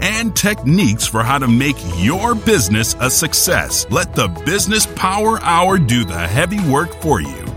and techniques for how to make your business a success. Let the Business Power Hour do the heavy work for you.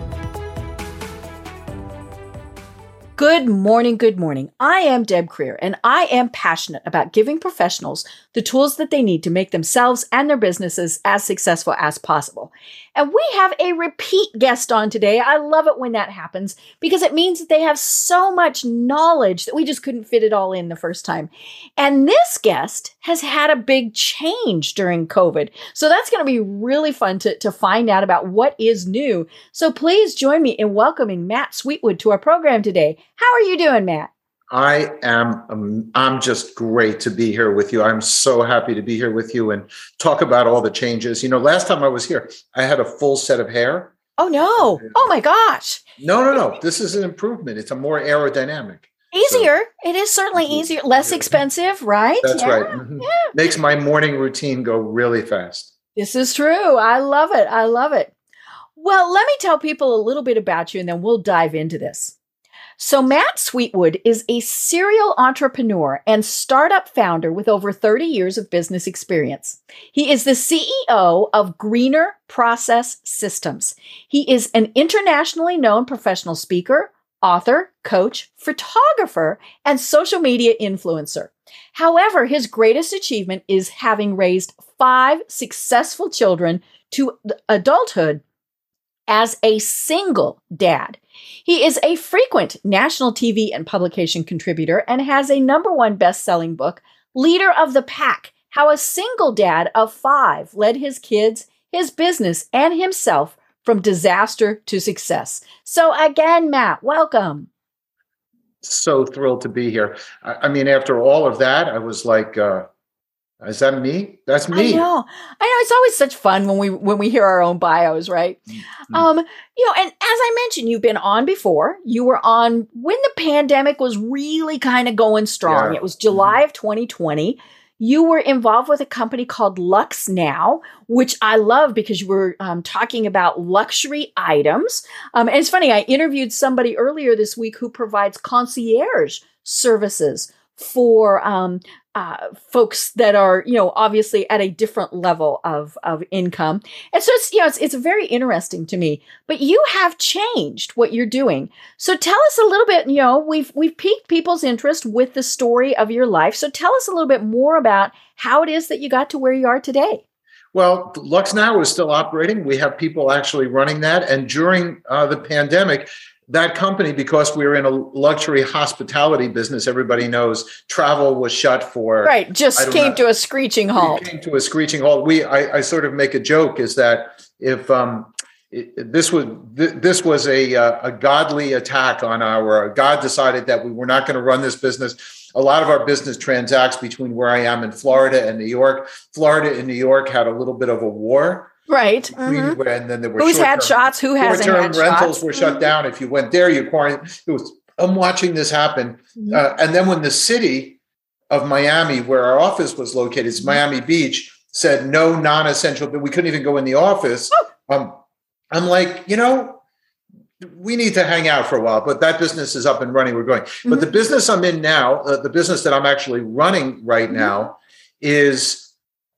Good morning, good morning. I am Deb Krier, and I am passionate about giving professionals the tools that they need to make themselves and their businesses as successful as possible. And we have a repeat guest on today. I love it when that happens because it means that they have so much knowledge that we just couldn't fit it all in the first time. And this guest has had a big change during COVID. So that's going to be really fun to, to find out about what is new. So please join me in welcoming Matt Sweetwood to our program today. How are you doing, Matt? I am um, I'm just great to be here with you. I'm so happy to be here with you and talk about all the changes. You know, last time I was here, I had a full set of hair. Oh no. Oh my gosh. No, no, no. This is an improvement. It's a more aerodynamic. Easier. So, it is certainly mm-hmm. easier, less expensive, right? That's yeah. right. Mm-hmm. Yeah. Makes my morning routine go really fast. This is true. I love it. I love it. Well, let me tell people a little bit about you and then we'll dive into this. So, Matt Sweetwood is a serial entrepreneur and startup founder with over 30 years of business experience. He is the CEO of Greener Process Systems. He is an internationally known professional speaker, author, coach, photographer, and social media influencer. However, his greatest achievement is having raised five successful children to adulthood as a single dad. He is a frequent national TV and publication contributor and has a number one best selling book, Leader of the Pack How a Single Dad of Five Led His Kids, His Business, and Himself from Disaster to Success. So, again, Matt, welcome. So thrilled to be here. I, mean, after all of that, I was like, uh, is that me? That's me. I know. I know. It's always such fun when we when we hear our own bios, right? Mm-hmm. Um, you know, and as I mentioned, you've been on before. You were on when the pandemic was really kind of going strong. Yeah. It was July mm-hmm. of 2020. You were involved with a company called Lux Now, which I love because you were um, talking about luxury items. Um, and it's funny, I interviewed somebody earlier this week who provides concierge services for um, uh, folks that are, you know, obviously at a different level of, of income. And so it's, you know, it's, it's very interesting to me, but you have changed what you're doing. So tell us a little bit, you know, we've, we've piqued people's interest with the story of your life. So tell us a little bit more about how it is that you got to where you are today. Well, Lux Now is still operating. We have people actually running that. And during uh, the pandemic, that company, because we were in a luxury hospitality business, everybody knows travel was shut for right. Just came know, to a screeching halt. Came to a screeching halt. We, I, I sort of make a joke is that if um, it, this was this was a uh, a godly attack on our God decided that we were not going to run this business. A lot of our business transacts between where I am in Florida and New York. Florida and New York had a little bit of a war Right. Mm-hmm. And then there were who's had shots, who hasn't had rentals shots. were shut mm-hmm. down. If you went there, you quarantined. It was. I'm watching this happen, mm-hmm. uh, and then when the city of Miami, where our office was located, is mm-hmm. Miami Beach, said no non-essential, but we couldn't even go in the office. Oh. Um, I'm like, you know, we need to hang out for a while, but that business is up and running. We're going. Mm-hmm. But the business I'm in now, uh, the business that I'm actually running right mm-hmm. now, is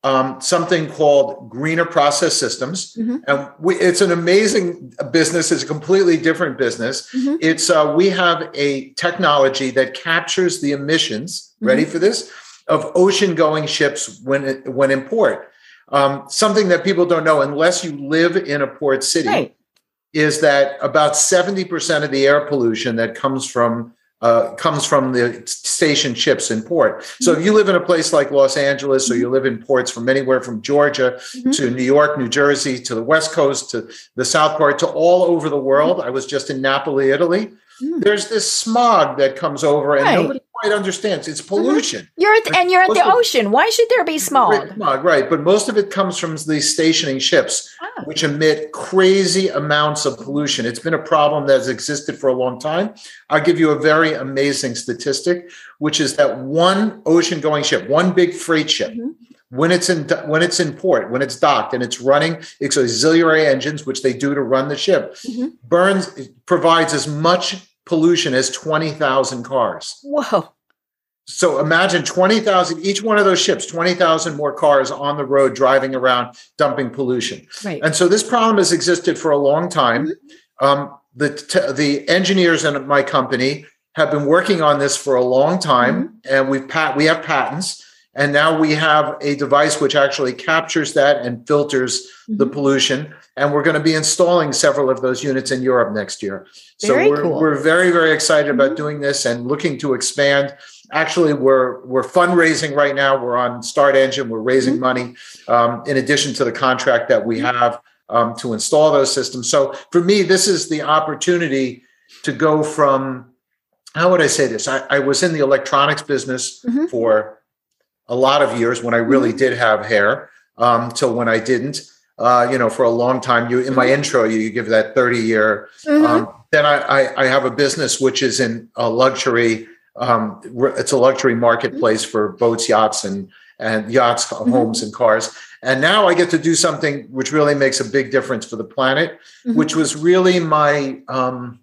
um, something called Greener Process Systems, mm-hmm. and we, it's an amazing business. It's a completely different business. Mm-hmm. It's uh, we have a technology that captures the emissions. Mm-hmm. Ready for this? Of ocean-going ships when when in port. Um, something that people don't know, unless you live in a port city, right. is that about seventy percent of the air pollution that comes from uh, comes from the station ships in port. So if you live in a place like Los Angeles, or you live in ports from anywhere from Georgia mm-hmm. to New York, New Jersey, to the West Coast, to the South part, to all over the world. I was just in Napoli, Italy. Mm. There's this smog that comes over, and right. nobody quite understands. It's pollution. You're at and you're at the ocean. Why should there be smog? Smog, right. But most of it comes from these stationing ships, Ah. which emit crazy amounts of pollution. It's been a problem that has existed for a long time. I'll give you a very amazing statistic, which is that one ocean going ship, one big freight ship, Mhm. when it's in when it's in port, when it's docked and it's running its auxiliary engines, which they do to run the ship, Mhm. burns provides as much pollution as 20,000 cars. Whoa. So imagine 20,000, each one of those ships, 20,000 more cars on the road driving around dumping pollution. Right. And so this problem has existed for a long time. Um, the, t- the engineers in my company have been working on this for a long time, and we've pat- we have patents. And now we have a device which actually captures that and filters the Mhm. pollution. And we're going to be installing several of those units in Europe next year. So Very we're, cool. we're very, very excited about Mhm. doing this and looking to expand. Actually, we're we're fundraising right now. We're on Start Engine. We're raising Mhm. money um, in addition to the contract that we have um, to install those systems. So for me, this is the opportunity to go from how would I say this? I, I was in the electronics business Mhm. for a lot of years when I really Mm-hmm. did have hair um, till when I didn't. Uh, you know, for a long time. You in my intro, you, you give that thirty year Mhm. um, then I, I, I have a business which is in a luxury. Um, it's a luxury marketplace for boats, yachts, and and yachts, homes, and cars. And now I get to do something which really makes a big difference for the planet. Mhm. Which was really my um,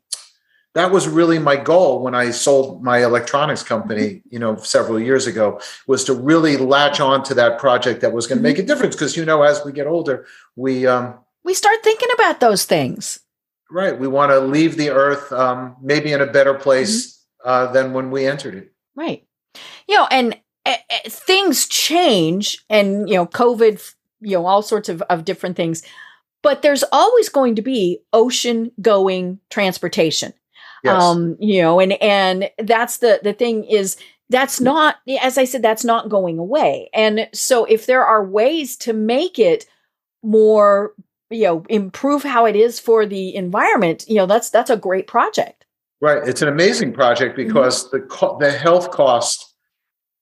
that was really my goal when I sold my electronics company, you know, several years ago, was to really latch on to that project that was going to make a difference. Because you know, as we get older, we um, we start thinking about those things. Right. We want to leave the earth um, maybe in a better place uh, than when we entered it. Right. You know, and uh, things change and, you know, COVID, you know, all sorts of, of different things. But there's always going to be ocean going transportation. Yes. Um, you know, and and that's the the thing is that's not as I said, that's not going away. And so if there are ways to make it more, you know, improve how it is for the environment, you know, that's that's a great project. right. It's an amazing project Mm-hmm. because the co- the health cost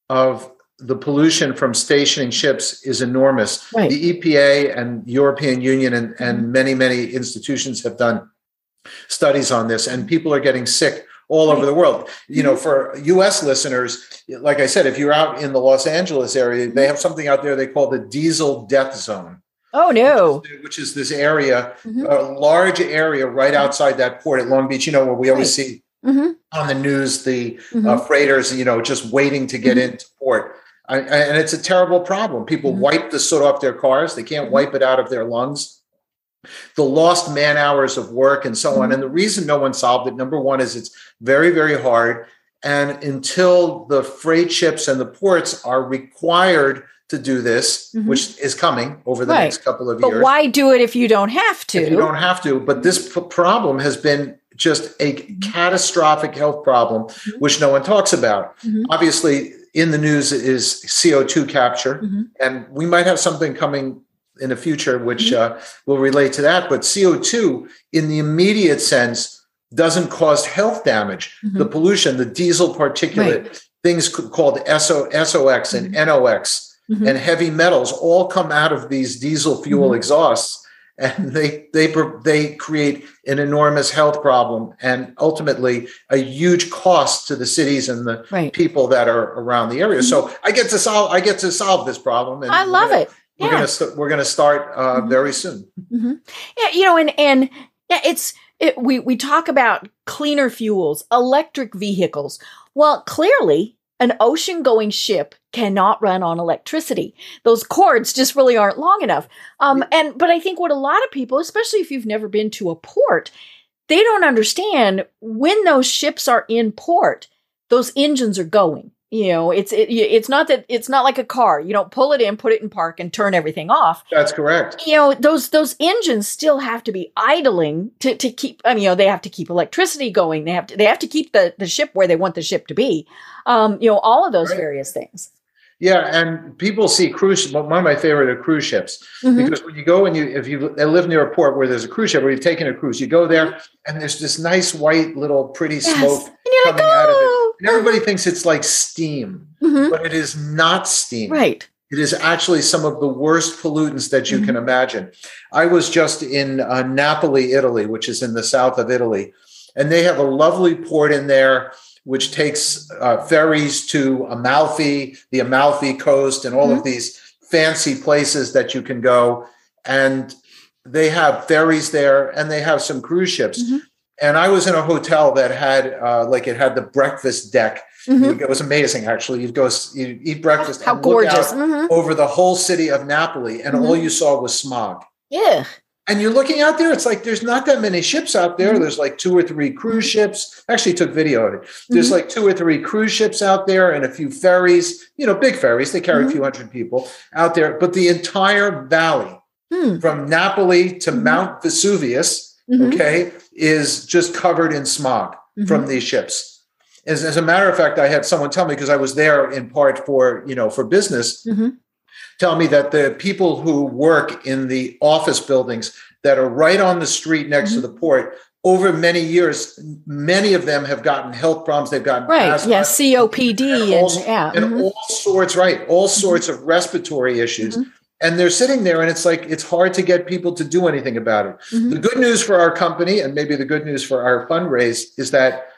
of the pollution from stationing ships is enormous. Right. The EPA and European Union and, Mm-hmm. and many many institutions have done studies on this, and people are getting sick all over the world. You Mm-hmm. know, for U.S. listeners, like I said, if you're out in the Los Angeles area, they have something out there they call the diesel death zone. Oh no. which is this area, Mhm. a large area right outside that port at Long Beach. You know, where we always see Mhm. on the news the Mhm. uh, freighters, you know, just waiting to get into port. I, I- and it's a terrible problem. People wipe the soot off their cars, they can't wipe it out of their lungs. The lost man hours of work and so on. Mhm. And the reason no one solved it, number one, is it's very, very hard. And until the freight ships and the ports are required to do this, Mhm. which is coming over the Right. next couple of years. But years why do it if you don't have to? if you don't have to. But this p- problem has been just a catastrophic health problem, Mhm. which no one talks about. Mhm. Obviously, in the news is CO2 capture, Mhm. and we might have something coming in the future which Mm-hmm. uh, will relate to that. But CO2, in the immediate sense, doesn't cause health damage. Mhm. The pollution, the diesel particulate, things called SO, SOX and NOx Mhm. and heavy metals all come out of these diesel fuel Mhm. exhausts and they they they create an enormous health problem and ultimately a huge cost to the cities and the right. people that are around the area so i get to solve i get to solve this problem and I love gonna- it. we're Yeah. gonna st- we're gonna start uh, Mhm. very soon hmm Yeah, you know, and and yeah, it's it, we we talk about cleaner fuels, electric vehicles. Well, clearly, an ocean-going ship cannot run on electricity. Those cords just really aren't long enough. Um, and but I think what a lot of people, especially if you've never been to a port, they don't understand when those ships are in port, those engines are going. You know, it's it, it's not that it's not like a car. You don't pull it in, put it in park, and turn everything off that's correct you know those those engines still have to be idling to, to keep i mean you know they have to keep electricity going they have to they have to keep the the ship where they want the ship to be um you know all of those Right. various things yeah and people see cruise one of my favorite are cruise ships Mhm. because when you go and you if you live near a port where there's a cruise ship where you've taken a cruise you go there and there's this nice white little pretty Yes. smoke and you're like coming out of it. And everybody thinks it's like steam, Mhm. but it is not steam. Right. It is actually some of the worst pollutants that you Mhm. can imagine. I was just in uh, Napoli, Italy, which is in the south of Italy, and they have a lovely port in there which takes uh, ferries to Amalfi, the Amalfi coast, and all of these fancy places that you can go. And they have ferries there, and they have some cruise ships. Mhm. And I was in a hotel that had uh, like it had the breakfast deck. Mhm. It was amazing, actually. You'd go you eat breakfast. How and look out gorgeous. Mhm. over the whole city of Napoli, and all Mhm. you saw was smog. Yeah. And you're looking out there, it's like there's not that many ships out there. Mhm. There's like two or three cruise ships. Actually, took video of it. There's Mhm. like two or three cruise ships out there and a few ferries, you know, big ferries. They carry a few hundred people out there. But the entire valley Hmm. from Napoli to. Mount Vesuvius, Mhm. okay, is just covered in smog from Mhm. these ships. As, as a matter of fact, I had someone tell me because I was there in part for, you know, for business Mhm. tell me that the people who work in the office buildings that are right on the street next to Mhm. the port over many years many of them have gotten health problems they've gotten Right. asthma, Yeah. COPD and and, all- yeah. and mhm. all sorts right all sorts of respiratory issues Mhm. And they're sitting there and it's like it's hard to get people to do anything about it Mhm. the good news for our company and maybe the good news for our fundraise is that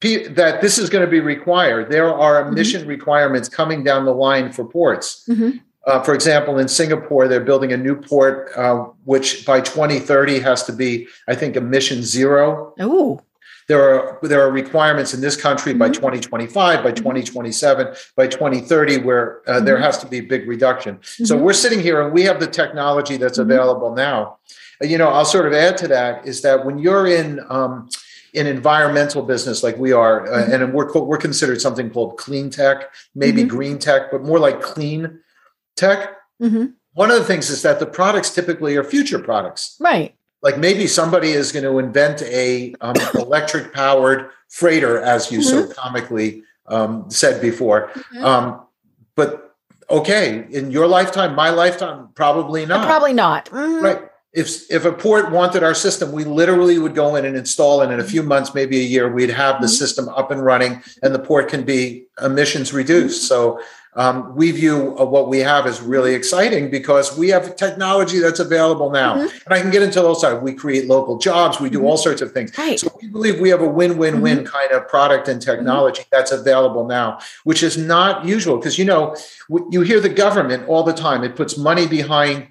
pe- that this is going to be required there are Mm-hmm. emission requirements coming down the line for ports Mhm. uh, for example, in Singapore, they're building a new port, uh, which by 2030 has to be, I think, emission zero. Ooh. There are there are requirements in this country by Mhm. 2025, by 2027, by 2030, where uh, there Mhm. has to be a big reduction. So Mhm. we're sitting here and we have the technology that's Mhm. available now. You know, I'll sort of add to that is that when you're in um, in environmental business like we are, uh, Mhm. and we're we're considered something called clean tech, maybe green tech, but more like clean tech one of the things is that the products typically are future products. Right. Like maybe somebody is going to invent a um, electric powered freighter, as you so comically um, said before. Mhm. Um, but okay, in your lifetime, my lifetime, probably not. Probably not. Mhm. Right. If if a port wanted our system, we literally would go in and install, and in a few months, maybe a year, we'd have the Mhm. system up and running, and the port can be emissions reduced. So um, we view uh, what we have as really exciting because we have technology that's available now, Mhm. and I can get into those sides. We create local jobs, we do Mhm. all sorts of things. Right. So we believe we have a win-win-win kind of product and technology that's available now, which is not usual because you know w- you hear the government all the time. It puts money behind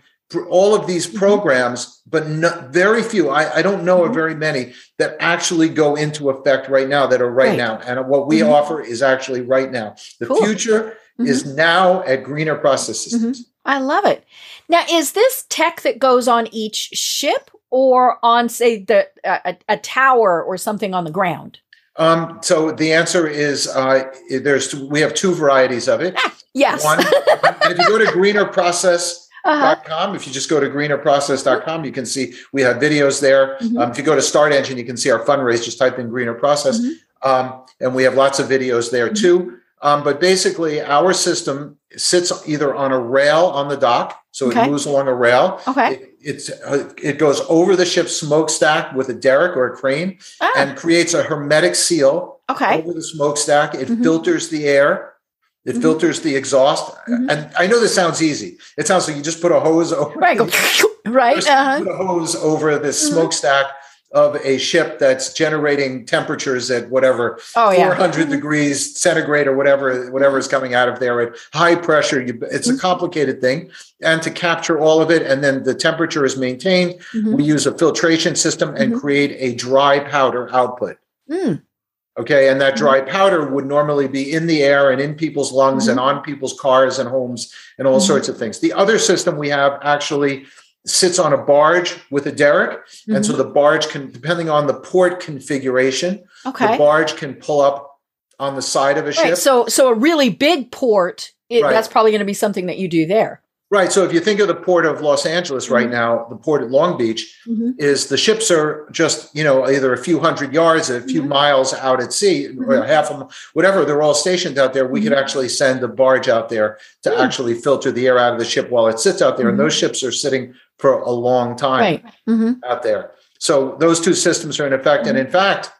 all of these Mhm. programs, but no, very few. I, I don't know Mhm. of very many that actually go into effect right now that are right, Right. now. And what we Mhm. offer is actually right now. The Cool. future is now at Greener Process Systems. I love it. Now, is this tech that goes on each ship or on, say, the a, a tower or something on the ground? Um, so the answer is uh, there's we have two varieties of it. Yes. One, if you go to greenerprocess.com, uh-huh. if you just go to greenerprocess.com, you can see we have videos there. Mhm. Um, if you go to Start Engine, you can see our fundraise. Just type in Greener Process, Mhm. um, and we have lots of videos there Mhm. too. Um, but basically, our system sits either on a rail on the dock, so Okay. it moves along a rail. Okay. It, it's uh, it goes over the ship's smokestack with a derrick or a crane Ah, and creates a hermetic seal okay. over the smokestack. It Mhm. filters the air. It Mhm. filters the exhaust. Mhm. And I know this sounds easy. It sounds like you just put a hose over. Right. Go, right. Uh-huh. Put a hose over the Mhm. smokestack of a ship that's generating temperatures at whatever Oh, yeah. 400 Mhm. degrees centigrade or whatever whatever is coming out of there at high pressure. You, it's a Mhm. complicated thing, and to capture all of it, and then the temperature is maintained. Mhm. We use a filtration system and Mhm. create a dry powder output. Mm. Okay, and that Mm-hmm. dry powder would normally be in the air and in people's lungs and on people's cars and homes and all sorts of things. The other system we have actually sits on a barge with a derrick, and so Mhm. the barge can, depending on the port configuration, the barge can pull up on the side of a ship. So, so a really big port, it, Right. that's probably going to be something that you do there. right. So if you think of the port of Los Angeles right Mhm. now, the port at Long Beach Mhm. is the ships are just you know either a few hundred yards, a few Mhm. miles out at sea, or Mhm. half a mi- whatever. They're all stationed out there. We could actually send a barge out there to Mm. actually filter the air out of the ship while it sits out there. And those ships are sitting for a long time Right. hmm out there. So those two systems are in effect. And in fact,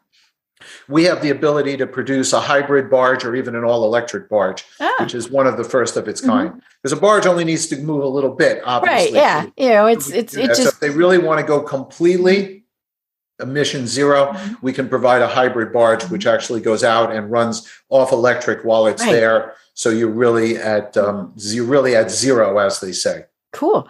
we have the ability to produce a hybrid barge or even an all electric barge, Ah. which is one of the first of its Mhm. kind. Because a barge only needs to move a little bit, obviously. Right. Yeah. You know, it's it's it that. So just if they really want to go completely emission 0 Mhm. we can provide a hybrid barge which actually goes out and runs off electric while it's Right. there. So you're really at um, you're really at zero, as they say. cool.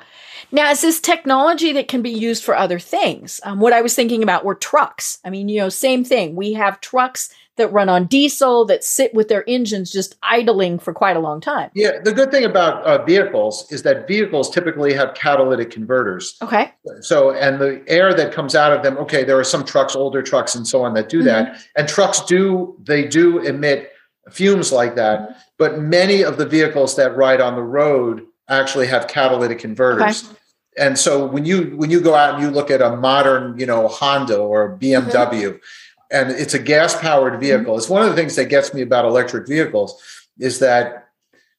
Now, is this technology that can be used for other things? Um, what I was thinking about were trucks. I mean, you know, same thing. We have trucks that run on diesel that sit with their engines just idling for quite a long time. Yeah, the good thing about uh, vehicles is that vehicles typically have catalytic converters. Okay. So, and the air that comes out of them, okay, there are some trucks, older trucks, and so on that do that. And trucks do, they do emit fumes like that. But many of the vehicles that ride on the road actually have catalytic converters. And so when you when you go out and you look at a modern, you know, Honda or BMW, and it's a gas powered vehicle, it's one of the things that gets me about electric vehicles is that,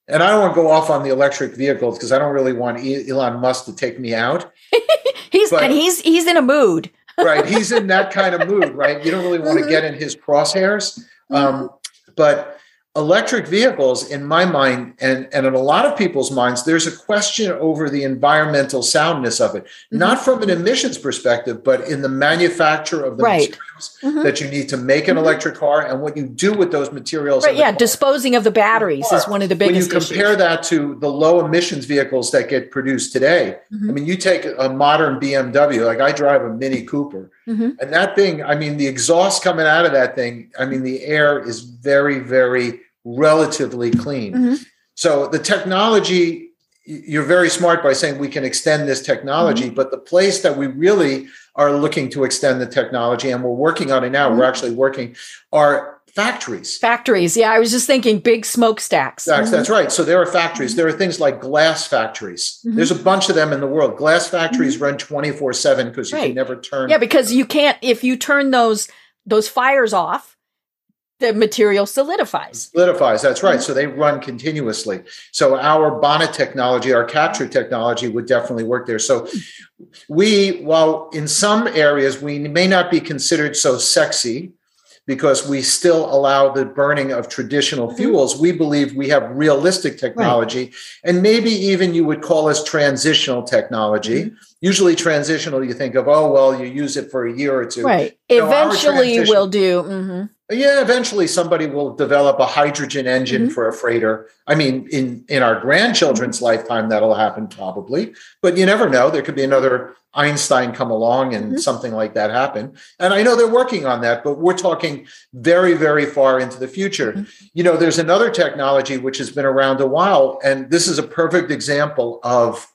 and I don't want to go off on the electric vehicles because I don't really want Elon Musk to take me out. He's But- and he's he's in a mood. right he's in that kind of mood right? You don't really want to Mhm. get in his crosshairs. Um, but electric vehicles in my mind and, and in a lot of people's minds there's a question over the environmental soundness of it Mm-hmm. not from an emissions perspective but in the manufacture of the Right. materials Mhm. that you need to make an Mhm. electric car and what you do with those materials Right. Yeah. car. Disposing of the batteries is one of the biggest when you compare issues. that to the low emissions vehicles that get produced today I Mhm. mean, you take a modern BMW, like I drive a Mini Cooper, Mhm. and that thing, I mean, the exhaust coming out of that thing, I mean, the air is very, very relatively clean. Mhm. So the technology, you're very smart by saying we can extend this technology, Mm-hmm. but the place that we really are looking to extend the technology, and we're working on it now, Mm-hmm. we're actually working, are factories. Factories. Yeah. I was just thinking big smokestacks. That's, that's right. So there are factories. There are things like glass factories. Mhm. There's a bunch of them in the world. Glass factories run 24 7 because you Right. can never turn. Yeah, because you can't if you turn those those fires off, the material solidifies. solidifies. That's right. So they run continuously. So our bonnet technology, our capture technology would definitely work there. So we, while in some areas we may not be considered so sexy because we still allow the burning of traditional Mhm. fuels, we believe we have realistic technology. And maybe even you would call us transitional technology. Usually transitional, you think of, oh, well, you use it for a year or two. Right. No, Eventually we'll do. mhm. Yeah, eventually somebody will develop a hydrogen engine Mhm. for a freighter. I mean, in in our grandchildren's lifetime, that'll happen probably, but you never know. There could be another Einstein come along and Mhm. something like that happen. And I know they're working on that, but we're talking very, very far into the future. Mhm. You know, there's another technology which has been around a while, and this is a perfect example of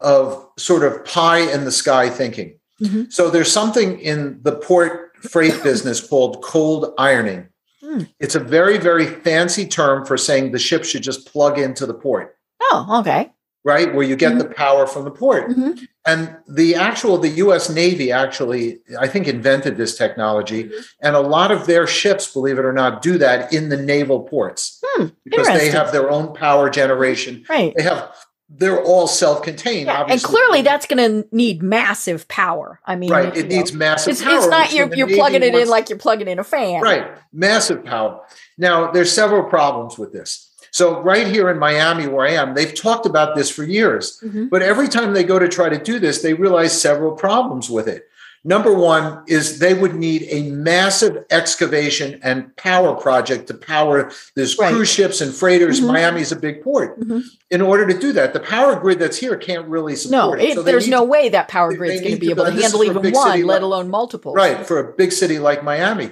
of sort of pie in the sky thinking. Mhm. So there's something in the port freight business called cold ironing. Hmm. It's a very, very fancy term for saying the ship should just plug into the port, Oh, okay. right? Where you get the power from the port. Mhm. And the actual, the US Navy actually, I think, invented this technology. Mm-hmm. And a lot of their ships, believe it or not, do that in the naval ports Hmm, because they have their own power generation. Right. They have, they're all self contained. Yeah, and clearly that's going to need massive power. I mean, right. It know, needs massive It's, power. it's not you're, you're plugging it in like you're plugging in a fan. Right. Massive power. Now, there's several problems with this. So, right here in Miami, where I am, they've talked about this for years. Mhm. But every time they go to try to do this, they realize several problems with it. Number one is they would need a massive excavation and power project to power this Right. cruise ships and freighters. Mhm. Miami's a big port. Mhm. In order to do that, the power grid that's here can't really support No, it. So there's need no way that power grid's going to be able to and this is handle even one, city let alone multiple. Right, for a big city like Miami.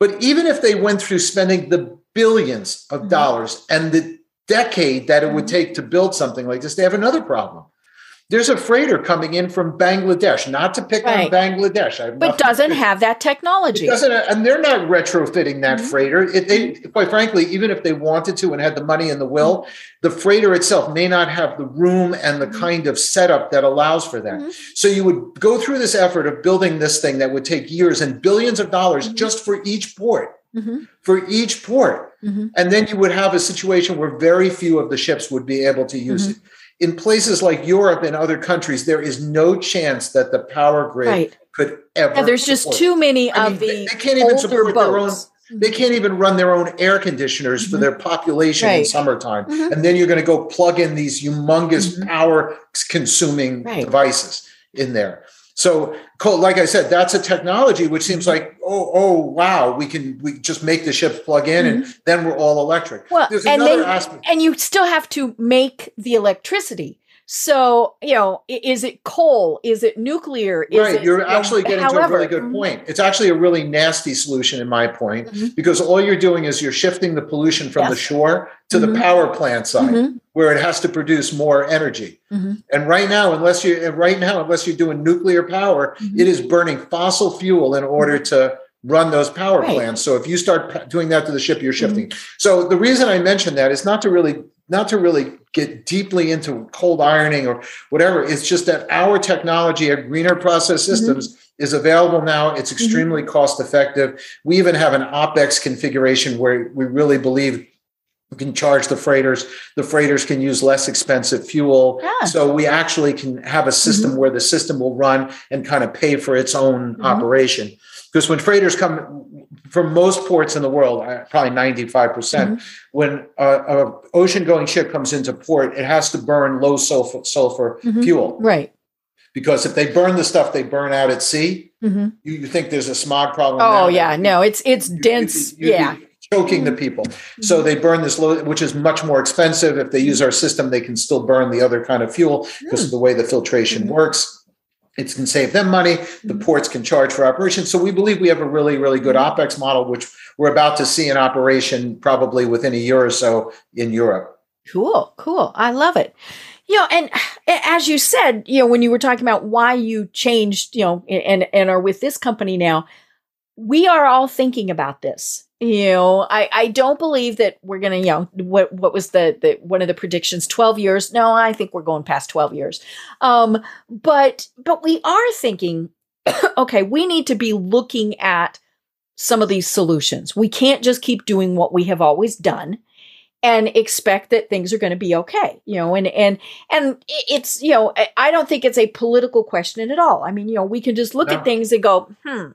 But even if they went through spending the billions of Mhm. dollars and the decade that it would Mhm. take to build something like this, they have another problem. There's a freighter coming in from Bangladesh, not to pick Right. on Bangladesh. But doesn't have that it technology. doesn't, and they're not retrofitting that Mhm. freighter. It, they, quite frankly, even if they wanted to and had the money and the will, Mm-hmm. the freighter itself may not have the room and the Mhm. kind of setup that allows for that. Mhm. So you would go through this effort of building this thing that would take years and billions of dollars Mhm. just for each port, Mhm, for each port. mhm. And then you would have a situation where very few of the ships would be able to use Mhm. it. In places like Europe and other countries, there is no chance that the power grid Right. could ever. Yeah, there's just too many I of mean, the they, they can't even support their own. They can't even run their own air conditioners for Mhm. their population in Right. summertime. Mhm. And then you're going to go plug in these humongous Mhm. power consuming Right. devices in there. So, like I said, that's a technology which seems Mm-hmm. like, oh, oh, wow, we can we just make the ships plug in, and then we're all electric. Mm-hmm. Well, There's and another then- aspect. and you still have to make the electricity. So, you know, is it coal? Is it nuclear? Is right, it, you're actually getting to a really good Mhm. point. It's actually a really nasty solution, in my point, Mhm. because all you're doing is you're shifting the pollution from the shore to Mhm. the power plant side, Mhm. where it has to produce more energy. Mhm. And right now, unless you right now, unless you're doing nuclear power, Mhm. it is burning fossil fuel in order to run those power Right. plants. So if you start doing that to the ship, you're shifting. So the reason I mentioned that is not to really not to really get deeply into cold ironing or whatever. It's just that our technology, our greener process systems, is available now. It's extremely cost effective. We even have an OPEX configuration where we really believe we can charge the freighters. The freighters can use less expensive fuel. Ah. So we actually can have a system where the system will run and kind of pay for its own Mhm. operation. Because when freighters come from most ports in the world, probably 95%, percent Mm-hmm. when a, a ocean going ship comes into port, it has to burn low sulfur, sulfur Mhm. fuel. Right. Because if they burn the stuff they burn out at sea, Mhm. you, you think there's a smog problem. Oh yeah, no, it's it's You'd dense. you'd yeah. Mm-hmm. choking the people. So they burn this low, which is much more expensive. If they use our system, they can still burn the other kind of fuel because of the way the filtration Mhm. works. It can save them money. The Mhm. ports can charge for operations. So we believe we have a really, really good Mm-hmm. OPEX model, which we're about to see in operation probably within a year or so in Europe. Cool, cool. I love it. You know, and as you said, you know, when you were talking about why you changed, you know, and and are with this company now, we are all thinking about this. You know, I I don't believe that we're gonna, you know, what what was the the one of the predictions? Twelve years? No, I think we're going past twelve years. Um, but but we are thinking, okay, we need to be looking at some of these solutions. We can't just keep doing what we have always done and expect that things are going to be okay you know and and and it's you know I- don't think it's a political question at all. I mean you know we can just look No. at things and go hmm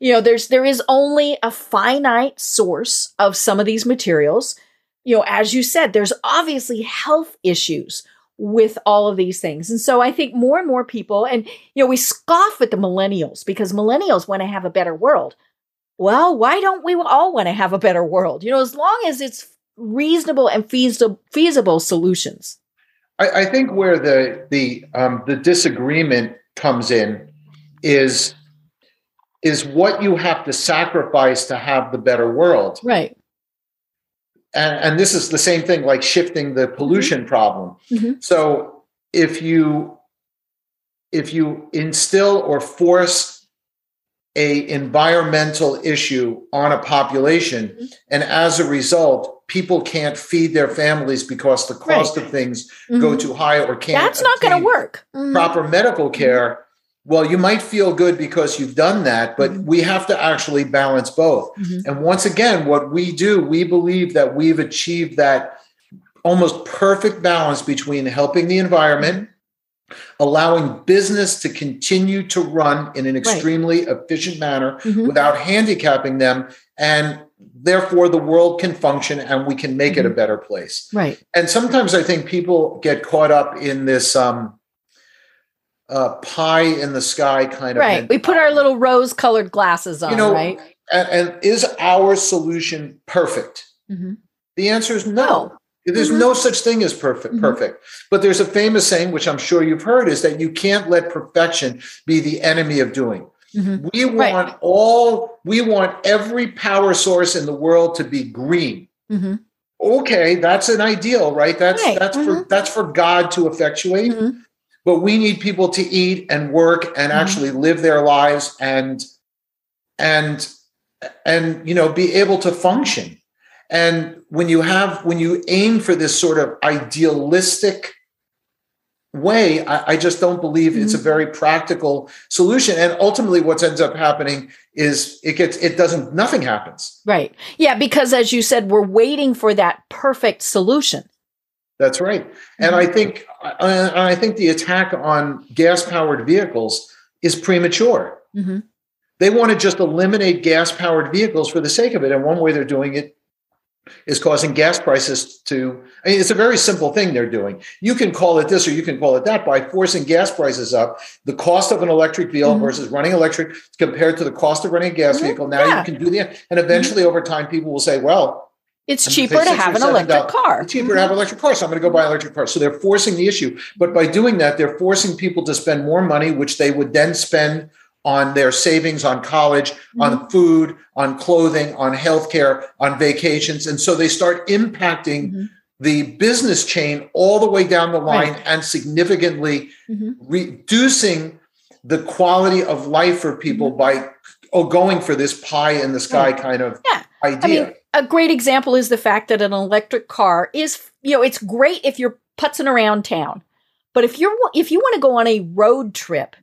you know there's there is only a finite source of some of these materials. You know as you said there's obviously health issues with all of these things. And so i think more and more people and you know we scoff at the millennials because millennials want to have a better world. Well why don't we all want to have a better world? You know as long as it's reasonable and feasible feasible solutions. I, I think where the the um, the disagreement comes in is is what you have to sacrifice to have the better world. Right. and, and this is the same thing like shifting the pollution problem Mhm. so if you if you instill or force a environmental issue on a population Mhm. and as a result people can't feed their families because the cost of things go Mhm. too high or can't That's not going to work. Mhm. proper medical care well you might feel good because you've done that but Mhm. we have to actually balance both Mhm. and once again, what we do, we believe that we've achieved that almost perfect balance between helping the environment, allowing business to continue to run in an extremely efficient manner Mhm. without handicapping them, and therefore the world can function and we can make it a Mm-hmm. better place. Right. And sometimes I think people get caught up in this um, uh, pie in the sky kind of Right. We put our little rose colored glasses on, You know, right? and, and is our solution perfect? Mhm. The answer is no. There's Mhm. no such thing as perfect. Mhm. Perfect. But there's a famous saying, which I'm sure you've heard, is that you can't let perfection be the enemy of doing. Mhm. We Right. want all. We want every power source in the world to be green. Mhm. Okay, that's an ideal, right? That's Right. that's for Mhm. that's for God to effectuate. But we need people to eat and work and actually live their lives and and and you know be able to function and when you have when you aim for this sort of idealistic way i, I just don't believe it's a Mhm. very practical solution and ultimately what ends up happening is it gets it doesn't nothing happens Right. Yeah, because as you said, we're waiting for that perfect solution. that's right and i think uh, and i think the attack on gas powered vehicles is premature Mm-hmm. They want to just eliminate gas powered vehicles for the sake of it. And one way they're doing it is causing gas prices to I mean it's a very simple thing they're doing. You can call it this or you can call it that by forcing gas prices up. The cost of an electric vehicle Mhm. versus running electric compared to the cost of running a gas Mhm. vehicle. Now Yeah. you can do that. And eventually over time people will say, well, It's cheaper to have an electric car. it's cheaper to have an electric car, so I'm going to go buy an electric car. So they're forcing the issue. But by doing that, they're forcing people to spend more money, which they would then spend on their savings on college, Mm-hmm. on food, on clothing, on healthcare, on vacations. And so they start impacting Mhm. the business chain all the way down the line Right. and significantly Mhm. reducing the quality of life for people by oh, going for this pie in the sky Mm-hmm. Kind of Yeah. idea. I mean, a great example is the fact that an electric car is, you know, it's great if you're putzing around town, but if you're if you want to go on a road trip,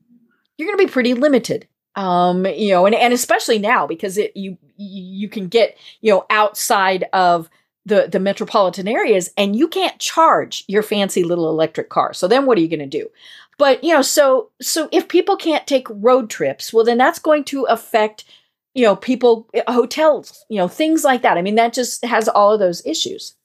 you're going to be pretty limited. Um, you know, and and especially now because it you you can get you know outside of the the metropolitan areas and you can't charge your fancy little electric car. So then what are you going to do? But you know, so so if people can't take road trips, well then that's going to affect you know people eh, hotels, you know, things like that. I mean that just has all of those issues.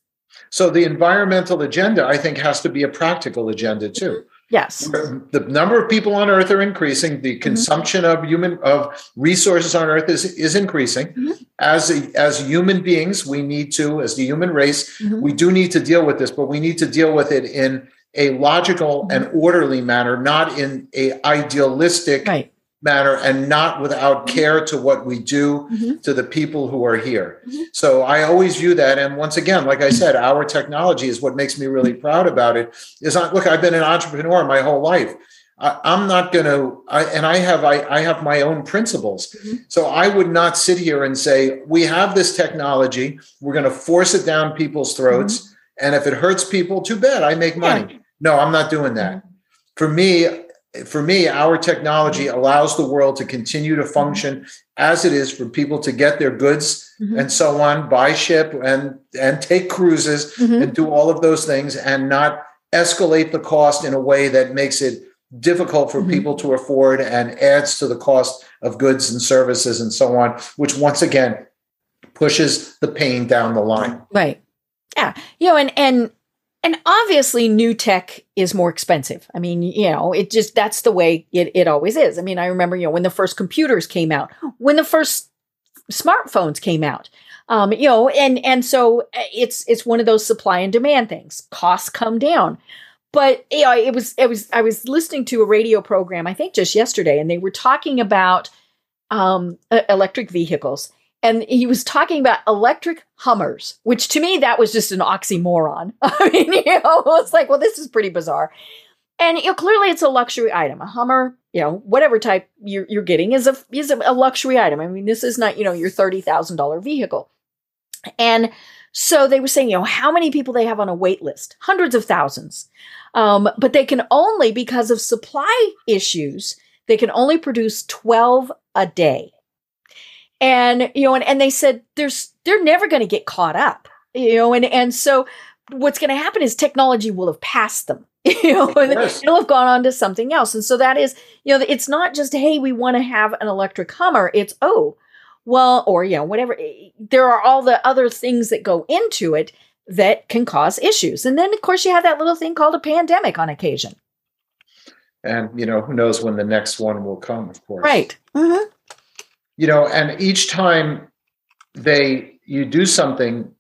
So the environmental agenda, I think, has to be a practical agenda too. Yes. The number of people on Earth are increasing. The consumption of human of resources on Earth is is increasing. Mhm. As a, as human beings, we need to, as the human race, Mhm. we do need to deal with this, but we need to deal with it in a logical and orderly manner, not in a idealistic Right. Manner, and not without care to what we do Mhm. to the people who are here. Mhm. So I always view that. And once again, like I said, our technology is what makes me really proud about it. Is not look, I've been an entrepreneur my whole life. I, I'm not going to, and I have I, I have my own principles. Mhm. So I would not sit here and say we have this technology. We're going to force it down people's throats, and if it hurts people, too bad. I make money. No, I'm not doing that. For me, for me, our technology allows the world to continue to function as it is for people to get their goods Mhm. and so on, buy ship and and take cruises Mhm. and do all of those things and not escalate the cost in a way that makes it difficult for Mhm. people to afford and adds to the cost of goods and services and so on, which once again pushes the pain down the line. Right. Yeah. You know, and and and obviously new tech is more expensive. I mean, you know, it just that's the way it, it always is. I mean, I remember, you know, when the first computers came out, when the first smartphones came out. Um, you know, and and so uh, it's it's one of those supply and demand things. Costs come down. But you know, it was it was I was listening to a radio program, I think just yesterday, and they were talking about um electric vehicles and he was talking about electric Hummers, which to me that was just an oxymoron. I mean, you know, it's like, well, this is pretty bizarre. And you know, clearly it's a luxury item. A Hummer, you know, whatever type you're, you're getting is a is a, luxury item. I mean, this is not you know your thirty thousand dollar vehicle. And so they were saying, you know, how many people they have on a wait list? Hundreds of thousands. Um, but they can only, because of supply issues, they can only produce 12 a day. And, you know, and, and they said there's they're never going to get caught up. You know, and and so what's going to happen is technology will have passed them. You know, and course. it'll have gone on to something else. And so that is, you know, it's not just, hey, we want to have an electric Hummer. It's, oh, well, or, you know, whatever. There are all the other things that go into it that can cause issues. And then, of course, you have that little thing called a pandemic on occasion. And you know, who knows when the next one will come, of course. Right. Mm-hmm. You know and each time they you do something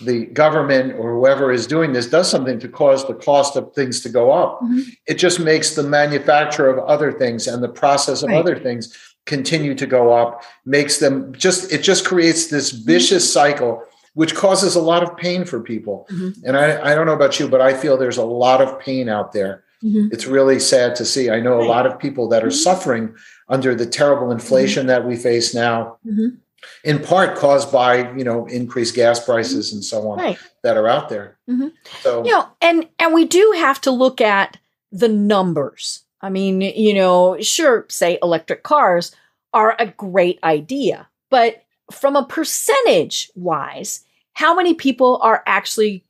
the government or whoever is doing this does something to cause the cost of things to go up Mhm. it just makes the manufacture of other things and the process of Right. other things continue to go up makes them just it just creates this vicious cycle which causes a lot of pain for people Mhm. and I, I don't know about you but i feel there's a lot of pain out there Mm-hmm. it's really sad to see. I know a lot of people that are Mhm. suffering under the terrible inflation that we face now, Mhm. in part caused by you know increased gas prices and so on Right. that are out there. Mhm. So you know and and we do have to look at the numbers i mean you know sure say electric cars are a great idea but from a percentage wise how many people are actually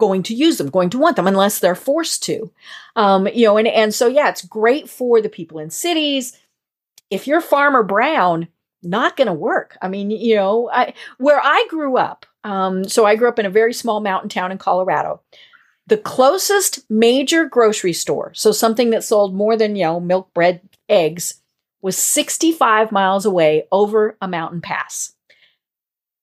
going to use them going to want them unless they're forced to um you know and and so yeah it's great for the people in cities if you're Farmer Brown, not going to work. I mean, you know, I, where I grew up, um, so I grew up in a very small mountain town in Colorado. The closest major grocery store, so something that sold more than, you know, milk, bread, eggs, was 65 miles away over a mountain pass.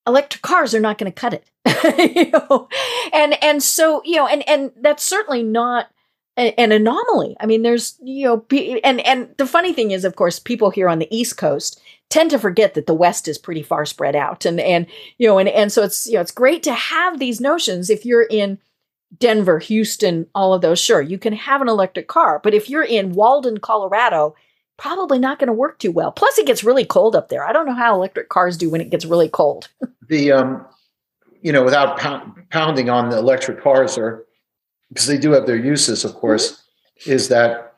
Electric cars are not going to cut it. you know? And and so, you know, and and that's certainly not an anomaly. I mean, there's you know, and and the funny thing is, of course, people here on the East Coast tend to forget that the West is pretty far spread out, and and you know, and and so it's you know, it's great to have these notions. If you're in Denver, Houston, all of those, sure, you can have an electric car, but if you're in Walden, Colorado, probably not going to work too well. Plus, it gets really cold up there. I don't know how electric cars do when it gets really cold. the um, you know, without pounding on the electric cars or because they do have their uses, of course, mm-hmm. is that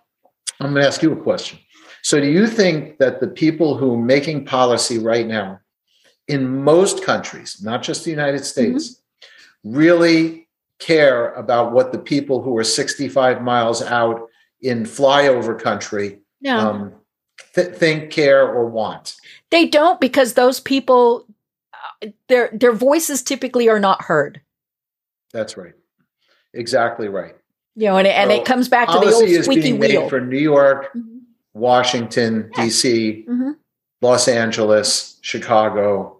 I'm going to ask you a question. So, do you think that the people who are making policy right now in most countries, not just the United States, mm-hmm. really care about what the people who are 65 miles out in flyover country um, th- think, care, or want? They don't because those people, uh, their their voices typically are not heard. That's right. Exactly right. You know, and, and it comes back to the old squeaky wheel. for New York, mm-hmm. Washington, yeah. D.C., mm-hmm. Los Angeles, Chicago.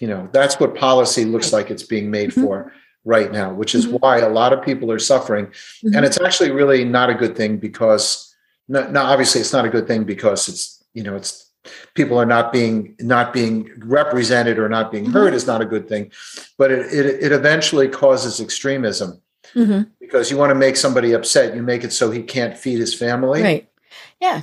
You know, that's what policy looks like it's being made mm-hmm. for right now, which is mm-hmm. why a lot of people are suffering. And mm-hmm. it's actually really not a good thing because, no, no, obviously, it's not a good thing because it's, you know, it's people are not being not being represented or not being heard mm-hmm. is not a good thing but it, it, it eventually causes extremism mm-hmm. because you want to make somebody upset. You make it so he can't feed his family. Right. Yeah.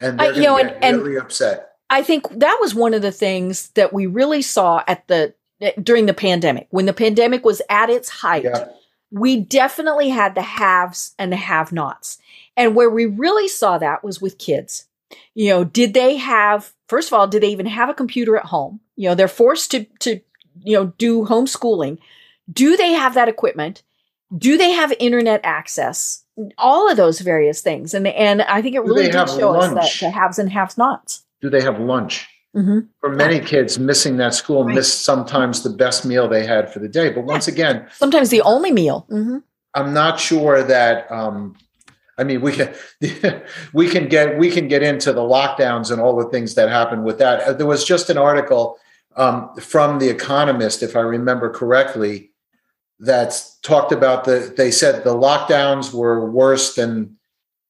And they're I, you know, and, really and upset. I think that was one of the things that we really saw at the during the pandemic when the pandemic was at its height. Yeah. We definitely had the haves and the have-nots. And where we really saw that was with kids. You know, did they have first of all, did they even have a computer at home? You know, they're forced to to you know do homeschooling. Do they have that equipment? do they have internet access? All of those various things, and and I think it really did show lunch? us that the haves and have nots. Do they have lunch? Mm-hmm. For many kids, missing that school right. missed sometimes the best meal they had for the day. But once again, sometimes the only meal. Mm-hmm. I'm not sure that. Um, I mean, we can we can get we can get into the lockdowns and all the things that happened with that. Uh, there was just an article um, from the Economist, if I remember correctly, that's talked about the they said the lockdowns were worse than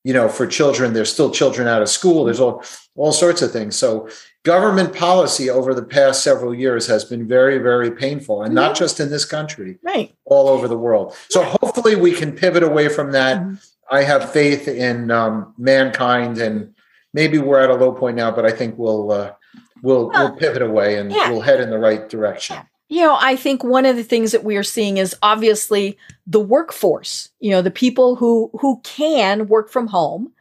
you know for children there's still children out of school there's all all sorts of things so government policy over the past several years has been very very painful and mm-hmm. not just in this country right all over the world so hopefully we can pivot away from that mm-hmm. i have faith in um, mankind and maybe we're at a low point now but i think we'll uh, we'll well, we'll pivot away and yeah. we'll head in the right direction yeah. You know, I think one of the things that we are seeing is obviously the workforce. You know, the people who who can work from home.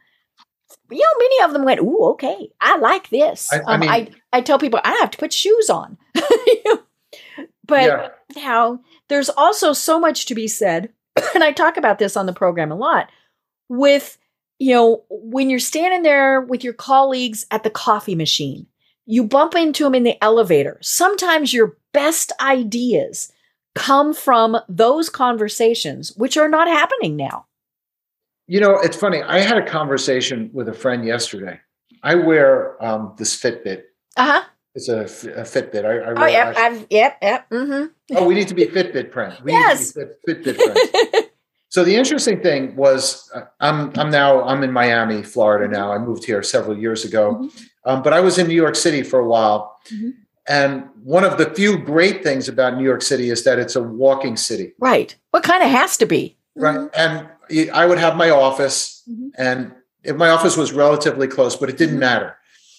You know, many of them went, "Ooh, okay, I like this." I, I, um, mean, I, I tell people I have to put shoes on, but yeah. now there's also so much to be said, and I talk about this on the program a lot. With you know, when you're standing there with your colleagues at the coffee machine, you bump into them in the elevator. Sometimes your best ideas come from those conversations, which are not happening now. You know, it's funny. I had a conversation with a friend yesterday. I wear um, this Fitbit. Uh huh. It's a, a Fitbit. I, I oh, yep. I've, yep. Yep. Mm-hmm. Oh, we need to be Fitbit friends. We yes. Fitbit friends. so the interesting thing was, uh, I'm I'm now I'm in Miami, Florida now. I moved here several years ago, mm-hmm. um, but I was in New York City for a while. Mm-hmm. And one of the few great things about New York City is that it's a walking city. Right. What kind of has to be. Right. Mm-hmm. And I would have my office, mm-hmm. and if my office was relatively close, but it didn't mm-hmm. matter.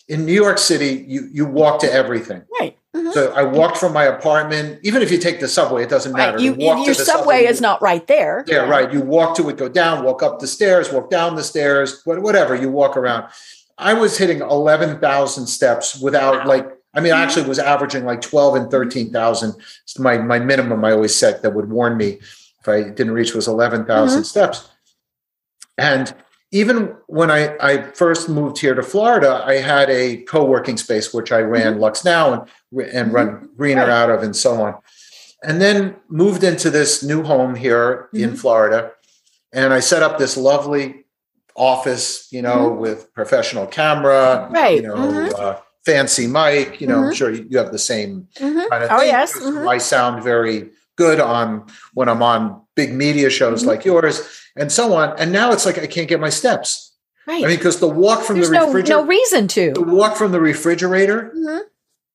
In New York City, you you walk to everything. Right. Mm-hmm. So I walked from my apartment. Even if you take the subway, it doesn't matter. Right. You, you your subway, subway, is not right there. Yeah, yeah, right. You walk to it, go down, walk up the stairs, walk down the stairs, whatever. You walk around. I was hitting eleven thousand steps without wow. like I mean, I actually was averaging like 12 and 13,000. My, my minimum I always set that would warn me if I didn't reach was 11,000 mm-hmm. steps. And even when I, I first moved here to Florida, I had a co-working space which I ran Mhm. Lux Now and and run Greener Right. out of, and so on. And then moved into this new home here in Mhm. Florida, and I set up this lovely office, you know, Mm-hmm. with professional camera, Right. you know, Mhm. uh, fancy mic. You know, I'm Mhm. sure you have the same kind of Oh, thing. yes. I sound very good on when I'm on big media shows Mhm. like yours and so on. And now it's like I can't get my steps. Right. I mean, because the walk from There's the refrigerator, no reason to. the walk from the refrigerator Mhm.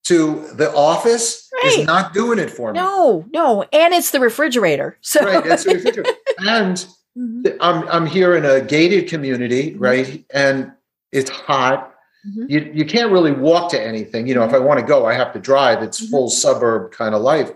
to the office Right. is not doing it for me. No, no, and it's the refrigerator. So Right, it's the refrigerator. and Mhm. I'm I'm here in a gated community, Mhm. right? And it's hot. Mhm. You you can't really walk to anything. You know, if I want to go, I have to drive. It's full suburb kind of life.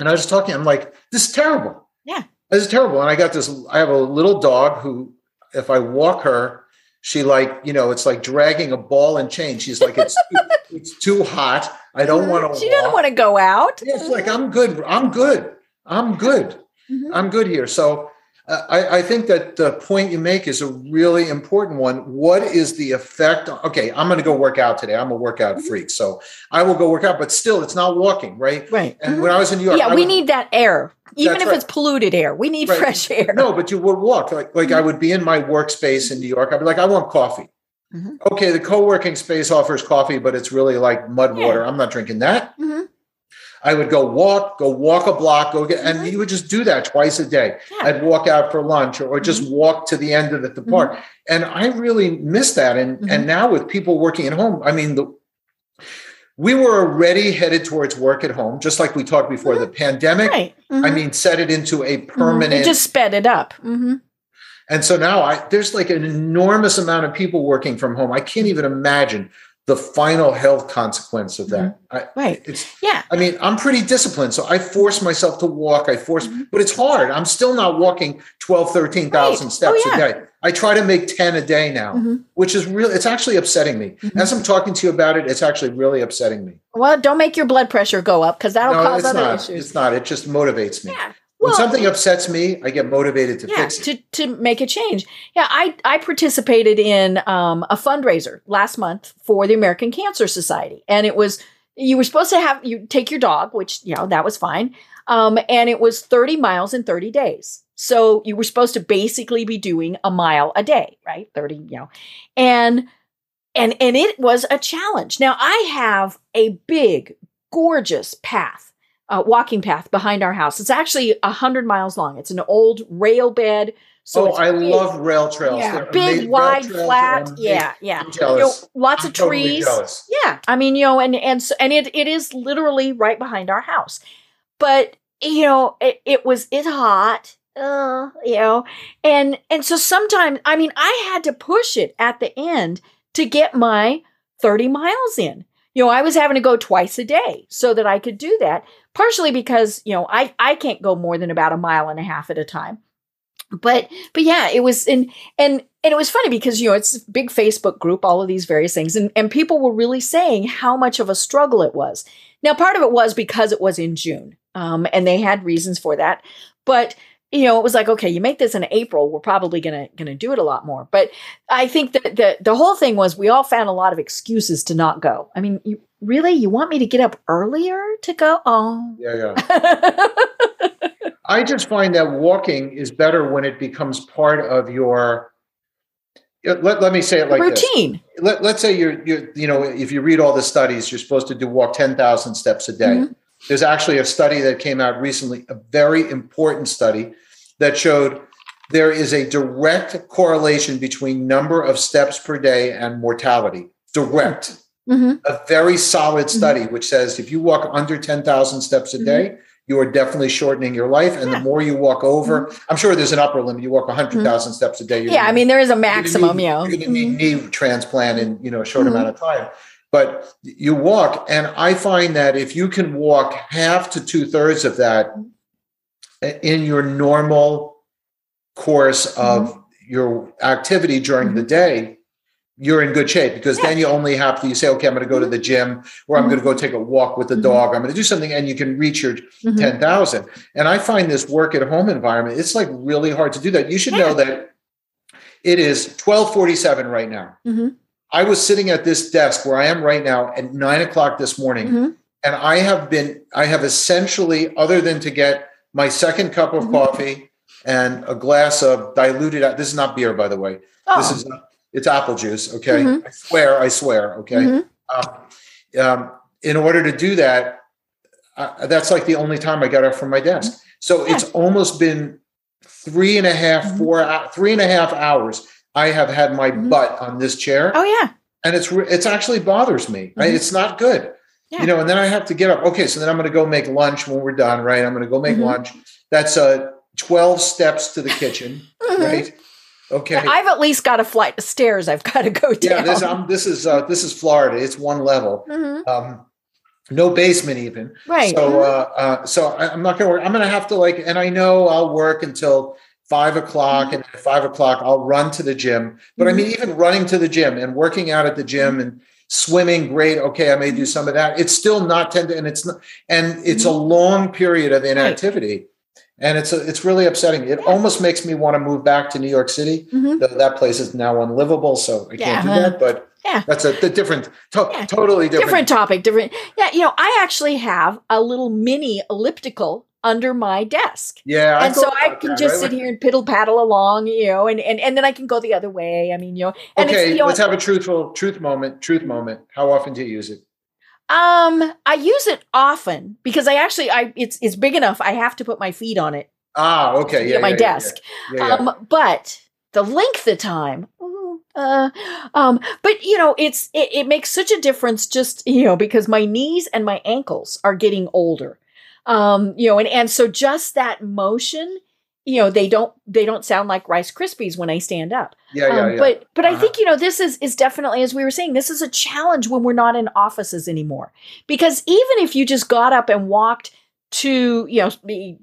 And I was talking, I'm like, this is terrible. Yeah. This is terrible. And I got this, I have a little dog who, if I walk her, she like, you know, it's like dragging a ball and chain. She's like, it's it's too hot. I don't want to She doesn't want to go out. Yeah, it's like I'm good. I'm good. I'm good. Mhm. I'm good here. So I, I think that the point you make is a really important one. What is the effect? Okay, I'm going to go work out today. I'm a workout Mhm. freak, so I will go work out. But still, it's not walking, right? Right. And Mhm. when I was in New York, yeah, I we would- need that air, even if right. it's polluted air. We need Right. fresh air. No, but you would walk like like I would be in my workspace in New York. I'd be like, I want coffee. Mhm. Okay, the co-working space offers coffee, but it's really like mud Yeah. water. I'm not drinking that. I would go walk, go walk a block, go get, and Mhm. you would just do that twice a day. Yeah. I'd walk out for lunch or, or just Mm-hmm. walk to the end of it, the park. And I really miss that. And Mhm. and now with people working at home, I mean the we were already headed towards work at home, just like we talked before the pandemic. Right. I mean, set it into a permanent It just sped it up. and so now I there's like an enormous amount of people working from home. I can't even imagine the final health consequence of that. I, Right. it's Yeah. I mean, I'm pretty disciplined, so I force myself to walk. I force, Mhm. but it's hard. I'm still not walking 12, 13,000 Right. steps Oh, a day. I try to make 10 a day now, Mhm. which is really, it's actually upsetting me. Mhm. As I'm talking to you about it, it's actually really upsetting me. Well, don't make your blood pressure go up because that'll no, cause it's other not. issues. It's not. It just motivates me. Yeah. When Well, something upsets me, I get motivated to yeah, fix it. to, to make a change. Yeah, I, I participated in um, a fundraiser last month for the American Cancer Society. And it was, you were supposed to have, you take your dog, which, you know, that was fine. Um, and it was 30 miles in 30 days. So you were supposed to basically be doing a mile a day, right? 30, you know, and, and, and it was a challenge. Now I have a big, gorgeous path uh, walking path behind our house. It's actually a hundred miles long. It's an old rail bed. So oh, I big. love rail trails. yeah, They're big, amazing. Wide, flat. Yeah, yeah. You know, lots I'm of totally trees. jealous. Yeah, I mean, you know, and and so, and it it is literally right behind our house. But you know, it, it was it's hot. Uh, you know, and and so sometimes, I mean, I had to push it at the end to get my thirty miles in. You know, I was having to go twice a day so that I could do that. Partially because you know I I can't go more than about a mile and a half at a time. But but yeah, it was and and and it was funny because you know it's big Facebook group, all of these various things, and and people were really saying how much of a struggle it was. Now, part of it was because it was in June, um, and they had reasons for that. But you know, it was like, okay, you make this in April, we're probably gonna gonna do it a lot more. But I think that the the whole thing was we all found a lot of excuses to not go. I mean, you, really, you want me to get up earlier to go? Oh, Yeah, yeah. I just find that walking is better when it becomes part of your. Let, let me say it like this. routine. Let, let's say you're, you're, you know, if you read all the studies, you're supposed to do walk 10,000 steps a day. Mhm. There's actually a study that came out recently, a very important study that showed there is a direct correlation between number of steps per day and mortality. Direct. Mhm. A very solid mm-hmm. study which says if you walk under 10,000 steps a mm-hmm. day, you are definitely shortening your life. And Mm-hmm. Yeah. the more you walk over, mm-hmm. I'm sure there's an upper limit. You walk 100,000 steps a day. you're Yeah, I gonna- mean, there is a maximum, you know. You're going to need knee transplant in you know a short amount of time. But you walk, and I find that if you can walk half to two thirds of that in your normal course of Mm-hmm. your activity during the day, you're in good shape because then you only have to you say, okay, I'm going to go to the gym or I'm going to go take a walk with the dog. I'm going to do something, and you can reach your Mhm. 10,000. And I find this work at home environment, it's like really hard to do that. You should know that It is 1247 right now. hmm I was sitting at this desk where I am right now at nine o'clock this morning, and I have been, I have essentially, other than to get my second cup of Mhm. coffee and a glass of diluted, this is not beer, by the way. Oh. This is, it's apple juice. Okay. Mhm. I swear, I swear. Okay. Mhm. Um, um, in order to do that, uh, that's like the only time I got up from my desk. So Yeah. it's almost been three and a half, Mhm. four, hou- three and a half hours. I have had my Mhm. butt on this chair, Oh yeah. and it's it's actually bothers me. Right? It's not good. Yeah. You know, and then I have to get up. Okay, so then I'm going to go make lunch when we're done. Right? I'm going to go make Mhm. lunch. That's uh, twelve steps to the kitchen. Mhm. Right? Okay. I've at least got a flight of stairs I've got to go yeah. down. This um, this is uh, this is Florida. It's one level. Mhm. Um, no basement even. Right. So, uh, uh, so I, I'm not going to work. I'm going to have to like, and I know I'll work until five o'clock, Mm-hmm. and at five o'clock I'll run to the gym. But I mean, even running to the gym and working out at the gym and swimming, great. Okay, I may do some of that. It's still not tender, and it's not, and it's a Mm-hmm. long period of inactivity, and it's a, it's really upsetting. It almost makes me want to move back to New York City. Mhm. Though that place is now unlivable, so I can't do that. But Yeah. that's a, the different, to- Yeah. totally different. different topic, different. Yeah, you know, I actually have a little mini elliptical under my desk. Yeah, and so I can that, just right? sit here and piddle paddle along, you know, and, and and then I can go the other way. I mean, you know, and okay, it's you know, let's have a truthful truth moment. Truth moment. How often do you use it? um, I use it often because I actually I it's it's big enough. I have to put my feet on it Ah, okay. Yeah, at my yeah, desk. Yeah, yeah. Um, but the length of time, uh, um, but you know, it's it, it makes such a difference. Just you know, because my knees and my ankles are getting older, um, you know, and and so just that motion, you know, they don't they don't sound like Rice Krispies when I stand up. yeah, yeah, Um, yeah. But but I Uh-huh. think you know this is is definitely as we were saying this is a challenge when we're not in offices anymore because even if you just got up and walked to you know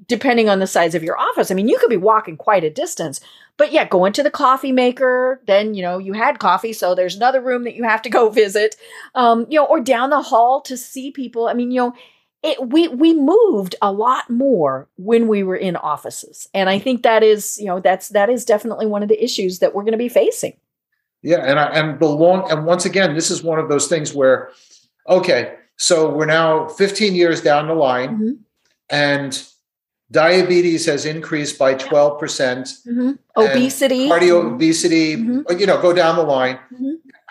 depending on the size of your office I mean you could be walking quite a distance but yeah going to the coffee maker then you know you had coffee so there's another room that you have to go visit um you know or down the hall to see people I mean you know it, we we moved a lot more when we were in offices and i think that is you know that's that is definitely one of the issues that we're going to be facing yeah, and I, and the long and once again, this is one of those things where, okay, so we're now 15 years down the line, Mhm. and diabetes has increased by 12 percent. obesity Cardio obesity, Mhm. you know, go down the line.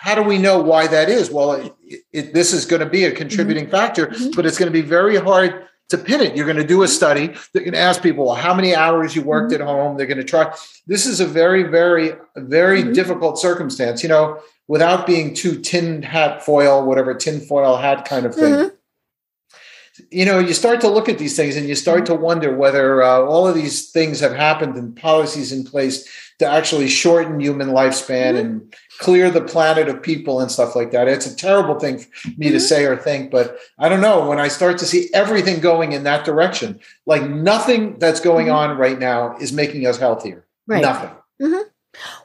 How do we know why that is? Well, it, it, this is going to be a contributing factor, Mhm. but it's going to be very hard to pin it. You're going to do a study. They're going to ask people, well, how many hours you worked Mm-hmm. at home? They're going to try. This is a very, very, very Mhm. difficult circumstance. You know, without being too tin hat foil, whatever tin foil hat kind of thing. Mhm. You know, you start to look at these things and you start to wonder whether uh, all of these things have happened and policies in place to actually shorten human lifespan Mhm. and clear the planet of people and stuff like that. It's a terrible thing for me to Mhm. say or think, but I don't know. When I start to see everything going in that direction, like nothing that's going Mhm. on right now is making us healthier. right Nothing.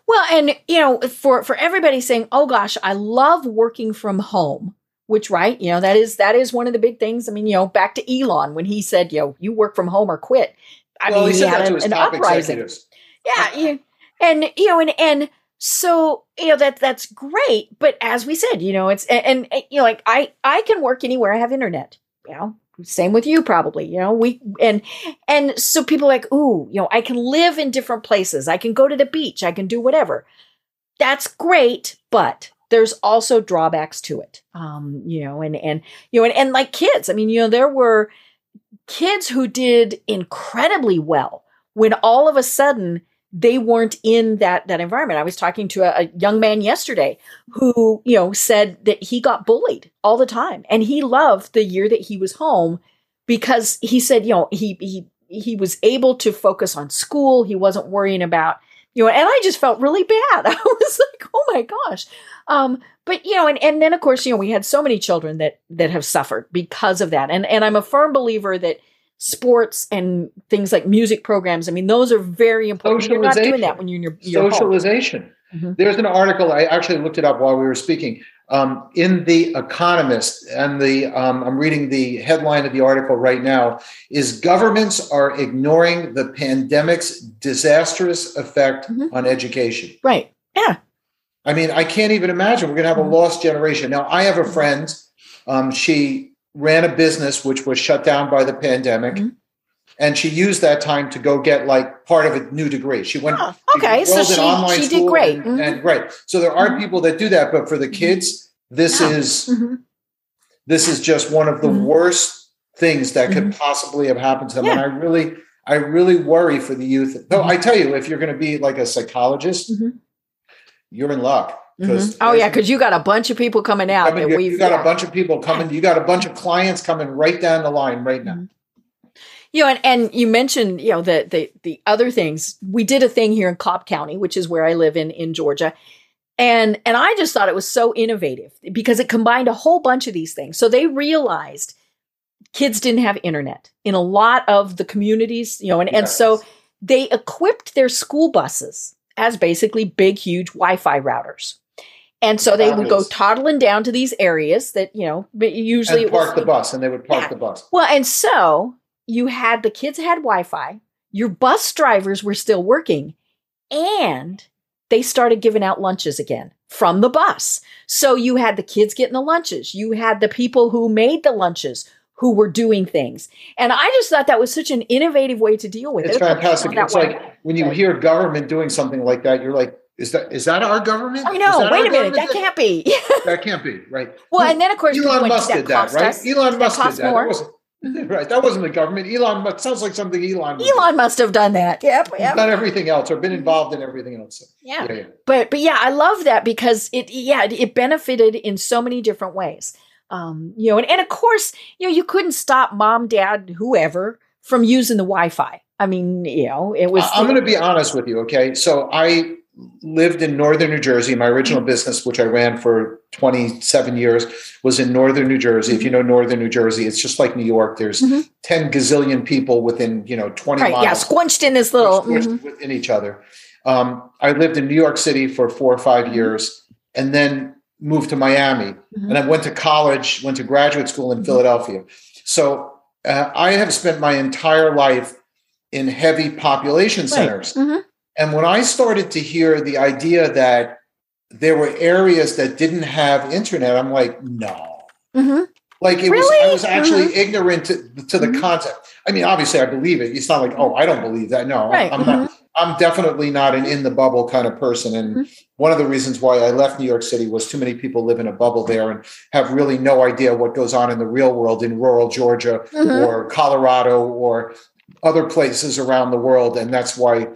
well and you know for for everybody saying oh gosh i love working from home which right you know that is that is one of the big things i mean you know back to elon when he said you know you work from home or quit i well, mean he he, said had that to an, his an top uprising executives. yeah you, and you know and and so you know that that's great but as we said you know it's and, and you know like i i can work anywhere i have internet you know same with you probably you know we and and so people like ooh you know i can live in different places. I can go to the beach. I can do whatever. That's great but there's also drawbacks to it um you know and and you know and, and like kids i mean you know there were kids who did incredibly well when all of a sudden they weren't in that that environment. I was talking to a, a young man yesterday who, you know, said that he got bullied all the time and he loved the year that he was home because he said, you know, he he he was able to focus on school. He wasn't worrying about, you know, and I just felt really bad. I was like, oh my gosh. Um, but you know, and, and then of course, you know, we had so many children that that have suffered because of that. And and I'm a firm believer that sports and things like music programs, I mean, those are very important. You're not doing Socialization. that when you're in your, your home. socialization. Mhm. There's an article I actually looked it up while we were speaking um, in the Economist, and the um, I'm reading the headline of the article right now: is governments are ignoring the pandemic's disastrous effect Mhm. on education. Right. Yeah. I mean, I can't even imagine we're going to have a Mhm. lost generation. Now, I have a friend. Um, she ran a business which was shut down by the pandemic, Mhm. and she used that time to go get like part of a new degree. She went. Oh, she okay, so enrolled in she- she did great. and, Mhm. and great. So there are Mhm. people that do that, but for the kids, this Yeah. is Mhm. this is just one of the worst things that could possibly have happened to them. And I really, I really worry for the youth. Though Mhm. I tell you, if you're going to be like a psychologist, you're in luck. Mhm. Oh yeah, because you got a bunch of people coming out mean, you, got yeah. a bunch of people coming. You got a bunch of clients coming right down the line right now. Mhm. you know, and, and you mentioned, you know, the the the other things. We did a thing here in Cobb County, which is where I live in in Georgia. And and I just thought it was so innovative because it combined a whole bunch of these things. So they realized kids didn't have internet in a lot of the communities, you know, and, and so they equipped their school buses as basically big, huge Wi-Fi routers. And so they would go toddling down to these areas that, you know, but usually and it was- park the bus, and they would park Yeah. the bus. well, and so you had the kids had Wi-Fi, your bus drivers were still working, and they started giving out lunches again from the bus. So you had the kids getting the lunches, you had the people who made the lunches who were doing things. And I just thought that was such an innovative way to deal with it. It's it. fantastic. That It's like when you hear government doing something like that, you're like, is that is that our government? I know, wait a minute, that can't be. That can't be right. well, and then of course Elon Musk did that, right? us." Elon Musk did that. more. Right. That wasn't the government. Elon Musk sounds like something Elon. would do. Elon must have done that. Yep, yep. done everything else or been involved in everything else. Yeah. Yeah, yeah. but but yeah, I love that because it yeah it, it benefited in so many different ways. Um, you know, and, and of course, you know, you couldn't stop mom, dad, whoever from using the Wi-Fi. I mean, you know, it was. I'm going to be honest with you. Okay, so I lived in northern New Jersey. My original Mm-hmm. business, which I ran for 27 years, was in northern New Jersey. If you know northern New Jersey, it's just like New York. There's Mhm. 10 gazillion people within you know 20 right, miles. yeah, squinched in this little. mhm. within each other. Um, I lived in New York City for four or 5 Mhm. years, and then moved to Miami. And I went to college, went to graduate school in. Philadelphia. So uh, I have spent my entire life in heavy population centers. Mhm. And when I started to hear the idea that there were areas that didn't have internet, I'm like, no. Mhm. Like it was, I was actually ignorant to, to the Mhm. concept. I mean, obviously, I believe it. It's not like, oh, I don't believe that. No, Right. I'm not. I'm definitely not an in the bubble kind of person. And Mhm. one of the reasons why I left New York City was too many people live in a bubble there and have really no idea what goes on in the real world in rural Georgia Mhm. or Colorado or other places around the world. And that's why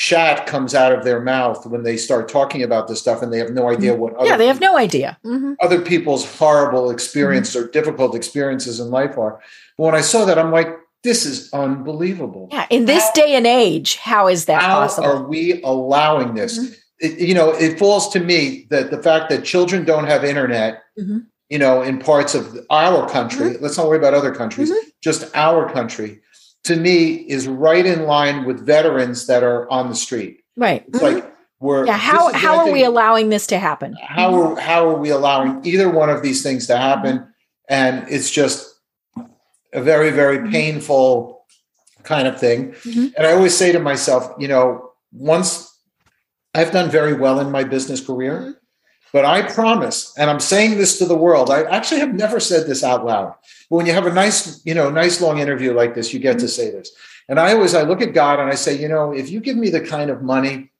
shat comes out of their mouth when they start talking about this stuff and they have no idea what other Yeah, they have no idea. Mhm. other people's horrible experiences Mm-hmm. or difficult experiences in life are. But when I saw that, I'm like, this is unbelievable. Yeah, in this How- day and age, how is that How possible? are we allowing this? Mhm. It, you know, it falls to me that the fact that children don't have internet, Mhm. you know, in parts of our country, Mm-hmm. let's not worry about other countries, just our country, to me is right in line with veterans that are on the street. right. It's Mhm. like we're yeah, how how are we allowing this to happen? how are how are we allowing either one of these things to happen and it's just a very very Mhm. painful kind of thing Mhm. and i always say to myself you know once i've done very well in my business career Mhm. But i promise and i'm saying this to the world i actually have never said this out loud but when you have a nice you know nice long interview like this you get to say this and i always i look at god and i say you know if you give me the kind of money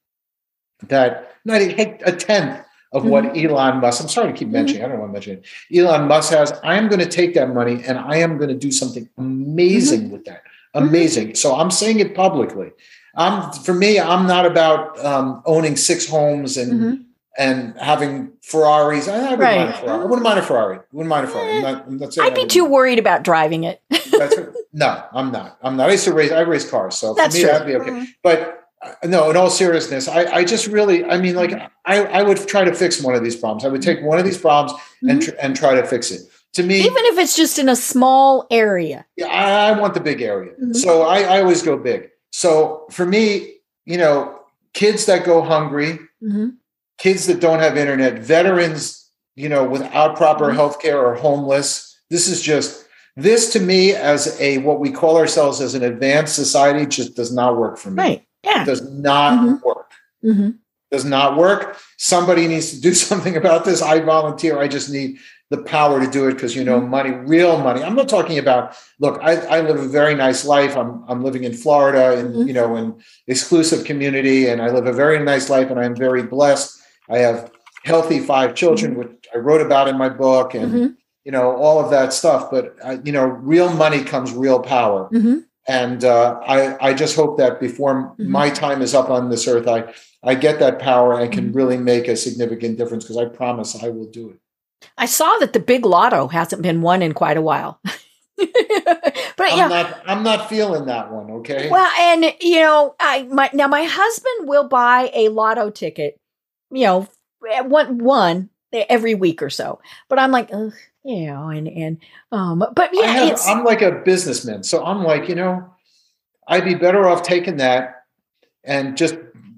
that not a, tenth of what Elon Musk, I'm sorry to keep mentioning, I don't want to mention it. Elon Musk has, I am going to take that money and I am going to do something amazing with that. Amazing. So I'm saying it publicly. I'm for me, I'm not about um, owning six homes and Mhm. And having Ferraris. I, I wouldn't Right. mind a Ferrari. I wouldn't mind a Ferrari. Wouldn't mind a Ferrari. I'm not, I'm not I'd be too worried about driving it. No, I'm not. I'm not. I used to race. I race cars, so That's for me true. that'd be okay. Mhm. But uh, no, in all seriousness, I, I just really, I mean, like, I, I would try to fix one of these problems. I would take one of these problems and tr- and try to fix it. To me, Even if it's just in a small area. yeah, I, I want the big area, Mhm. so I, I always go big. So for me, you know, kids that go hungry, Mhm. Kids that don't have internet, veterans, you know, without proper Mhm. health care or homeless. This is just this to me as a what we call ourselves as an advanced society just does not work for me. Right. Yeah. It does not Mhm. work. hmm does not work. Somebody needs to do something about this. I volunteer. I just need the power to do it because you know Mhm. money, real money. I'm not talking about. Look, I, I live a very nice life. I'm I'm living in Florida, and Mhm. you know, in exclusive community, and I live a very nice life, and I'm very blessed. I have healthy five children, which I wrote about in my book, and Mhm. you know all of that stuff. But uh, you know, real money comes real power. Mhm. And uh, I, I just hope that before Mhm. my time is up on this earth, I, I get that power and can Mhm. really make a significant difference because I promise I will do it. I saw that the big lotto hasn't been won in quite a while. but I'm yeah, not I'm not feeling that one. Okay. well, and you know, I my now my husband will buy a lotto ticket, you know, one one every week or so. But I'm like, Ugh, you know, and and um, but yeah, have, I'm like a businessman, so I'm like, you know, I'd be better off taking that and just